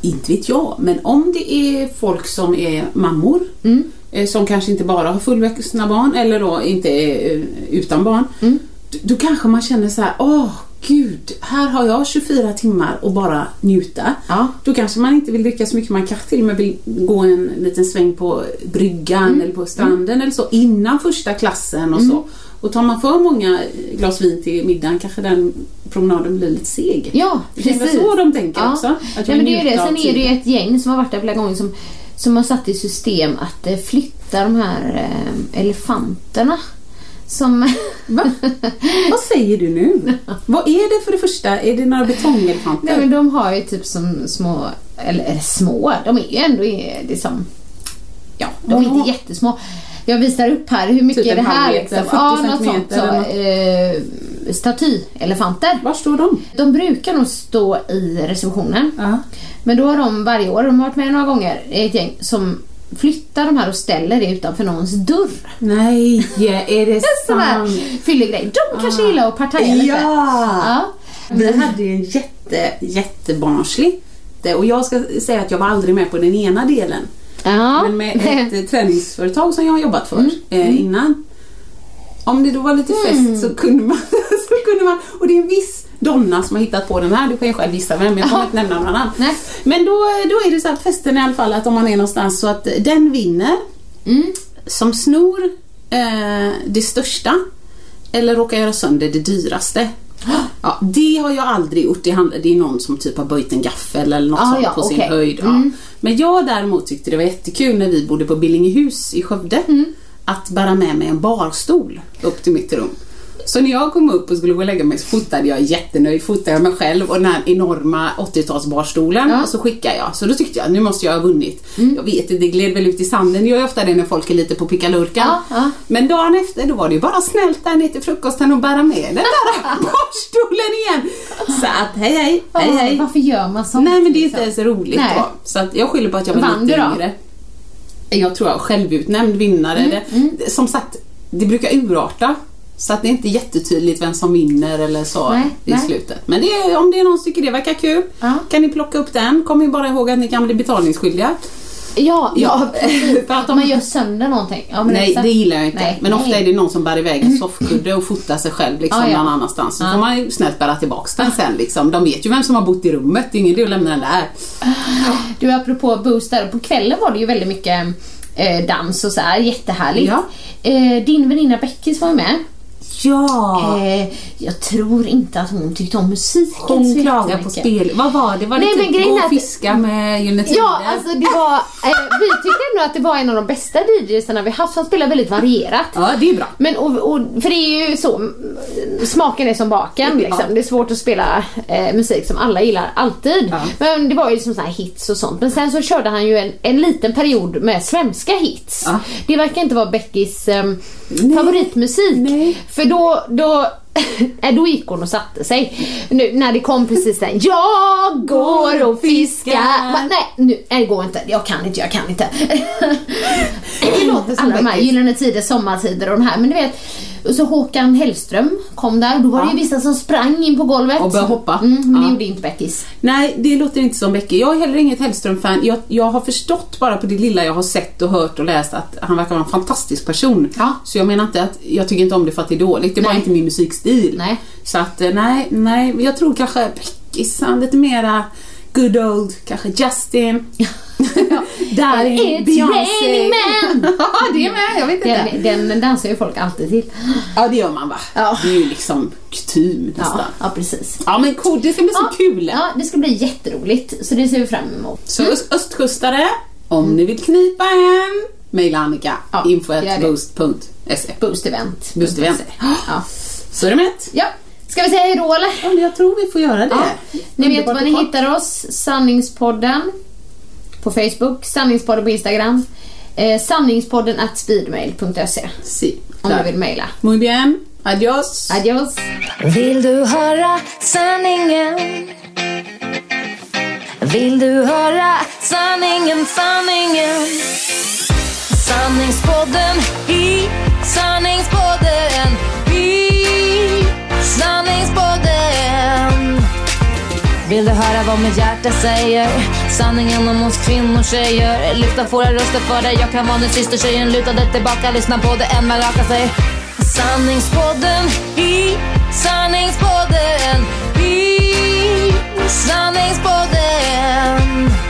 C: inte vet jag, men om det är folk som är mammor,
B: Mm.
C: eh, som kanske inte bara har fullvuxna barn eller då inte är eh, utan barn,
B: Mm.
C: då, då kanske man känner så här: åh gud, här har jag 24 timmar och bara njuta.
B: Ja.
C: Då kanske man inte vill dricka så mycket, man kanske till och med vill gå en liten sväng på bryggan
B: Mm.
C: eller på stranden eller så innan första klassen och så. Och tar man för många glas vin till middagen kanske den promenaden blir lite seg.
B: Ja,
C: Det är
B: precis.
C: så de tänker
B: Ja.
C: också. Att
B: Nej, men det är det. Sen är det ju ett gäng som har varit där flera gånger som, som har satt i system att eh, flytta de här eh, elefanterna. Som... <laughs>
C: Va? Vad säger du nu? Vad är det för det första? Är det några betongelefanter?
B: Nej men de har ju typ som små, eller, eller små, de är ju ändå liksom, ja de är inte jättesmå. Jag visar upp här, hur mycket
C: Typ
B: är det här
C: meter,
B: liksom?
C: 40
B: Ja, något sånt. Så,
C: eller
B: eh, statyelefanter.
C: Var står de?
B: De brukar nog stå i receptionen.
C: Ja.
B: Men då har de varje år, de har varit med några gånger, ett gäng som flyttar de här och ställer det utanför någons dörr.
C: Nej, är det <laughs> sant?
B: fyllig grej. De kanske gillar att partaja lite.
C: Ja!
B: Ja.
C: Vi hade ju en jätte, jättebarnslig. Och jag ska säga att jag var aldrig med på den ena delen.
B: Ja.
C: Men med ett eh, <laughs> träningsföretag som jag har jobbat för
B: Mm.
C: eh, innan. Om det då var lite fest så kunde man, <laughs> så kunde man och det är en viss donna som har hittat på den här, du kan ju själv gissa vem, jag kommer inte nämna någon annan.
B: Nej.
C: Men då, då är det så att festen i alla fall att om man är någonstans så att den vinner
B: Mm.
C: som snor eh, det största eller råkar göra sönder det dyraste. <gasps> Ja, det har jag aldrig gjort. Det, är någon som typ har böjt en gaffel eller något
B: Ah,
C: sånt
B: ja,
C: på sin
B: okej.
C: höjd. Ja.
B: Mm.
C: Men jag däremot tyckte det var jättekul när vi bodde på Billingehus i Skövde
B: Mm.
C: att bära med mig en barstol upp till mitt rum. Så när jag kom upp och skulle gå och lägga mig så fotade jag jättenöjd, fotade jag mig själv och den här enorma 80-talsbarstolen
B: Ja.
C: och så skickade jag. Så då tyckte jag nu måste jag ha vunnit.
B: Mm.
C: Jag vet inte, det gled väl ut i sanden. Jag gör ofta det när folk är lite på pickalurkan.
B: Ja, ja.
C: Men dagen efter då var det ju bara snällt där ner till frukosten och bära med den där <laughs> barstolen igen. Så att hej hej, hej hej.
B: Varför gör man sånt?
C: Nej men det är inte
B: liksom?
C: ens roligt
B: Nej.
C: då. Så att jag skyller på att jag var
B: Vann
C: lite yngre. Jag tror jag är självutnämnd vinnare.
B: Mm,
C: Det, som sagt, det brukar urarta. Så att det är inte jättetydligt vem som vinner eller så
B: Nej,
C: i
B: nej.
C: slutet. Men det är, om det är någon som tycker det verkar kul
B: Ja.
C: kan ni plocka upp den. Kom ju bara ihåg att ni kan bli betalningsskyldiga.
B: Ja, ja. <laughs>
C: För att
B: Om man
C: de,
B: gör sönder någonting. Ja,
C: nej, det gillar jag inte.
B: Nej,
C: men ofta är det någon som bär iväg en soffkudde och fotar sig själv liksom
B: Ja, ja.
C: någon annanstans. Så
B: Ja.
C: får man ju snällt bära tillbaks den sen liksom. De vet ju vem som har bott i rummet. Det är ingen idé att lämna den där.
B: Du, apropå Boost där, på kvällen var det ju väldigt mycket eh, dans och så här, jättehärligt.
C: Ja.
B: Eh, din väninna Beckis var ju med.
C: Ja!
B: Eh, jag tror inte att hon tyckte om musiken
C: Hon klagar på spel. Vad var det? Var det
B: Nej, men
C: typ
B: grejen
C: gå och
B: att-
C: fiska med Gyllene Tider?
B: Ja, alltså det var, eh, vi tyckte ändå att det var en av de bästa DJsarna vi haft. Han spelar väldigt varierat.
C: Ja, det är bra.
B: Men och, och, för det är ju så, smaken är som baken liksom.
C: Ja.
B: Det är svårt att spela eh, musik som alla gillar alltid.
C: Ja.
B: Men det var ju liksom så här hits och sånt. Men sen så körde han ju en, en liten period med svenska hits.
C: Ja.
B: Det verkar inte vara Beckis eh, favoritmusik.
C: Nej.
B: För då, då Nej, då gick hon och satte sig. Nu när det kom precis den Jag går och fiskar. Bara, Nej, nu, nej, det går inte. Jag kan inte, jag kan inte.
C: Det låter som
B: Alla de här. Gyllene Tider, Sommartider och de här. Men du vet, och så Håkan Hellström kom där då var det ju vissa som sprang in på golvet.
C: Och började hoppa.
B: Mm, men det
C: Ja.
B: gjorde inte Beckis.
C: Nej, det låter inte som Becky. Jag är heller inget Hellström-fan. Jag, jag har förstått bara på det lilla jag har sett och hört och läst att han verkar vara en fantastisk person.
B: Ja.
C: Så jag menar inte att jag tycker inte om det för att det är dåligt. Det är bara inte min musikstil.
B: Nej.
C: Så att eh, nej, nej. Jag tror kanske Beckis, han lite mera good old, kanske Justin. <laughs> Där är Beyoncé. <laughs> Ja, det är med. Jag vet inte.
B: Den, den dansar ju folk alltid till.
C: Ja, det gör man va?
B: Ja.
C: Det är ju liksom kutym nästan.
B: Ja,
C: Ja,
B: ja precis.
C: men cool, det ska bli så
B: Ja,
C: kul.
B: Ja, det ska bli jätteroligt. Så det ser vi fram emot.
C: Så öst- östkustare, om ni vill knipa en, mejla Annika.
B: Ja,
C: info
B: gör det.
C: boost.se.
B: Boost event.
C: Boost event. <gasps>
B: Ja.
C: Så är det med.
B: ja. Ska vi säga hejdå eller?
C: Ja, jag tror vi får göra det.
B: Ja. Ni vet var ni hittar oss. Sanningspodden på Facebook, Sanningspodden på Instagram. Eh, sanningspodden at speedmail.se
C: Si,
B: om du vill mejla.
C: Muy bien. Adios.
B: Adios!
A: Vill du höra sanningen? Vill du höra sanningen, sanningen? Sanningspodden i sanningspodden vad mitt hjärta säger? Sanningen om oss kvinnor, tjejer. Lyfta våra röster för dig Jag kan vara den sista tjejen. Lutade tillbaka, lyssna på det än man rakar sig. Sanningspodden i sanningspodden i sanningspodden.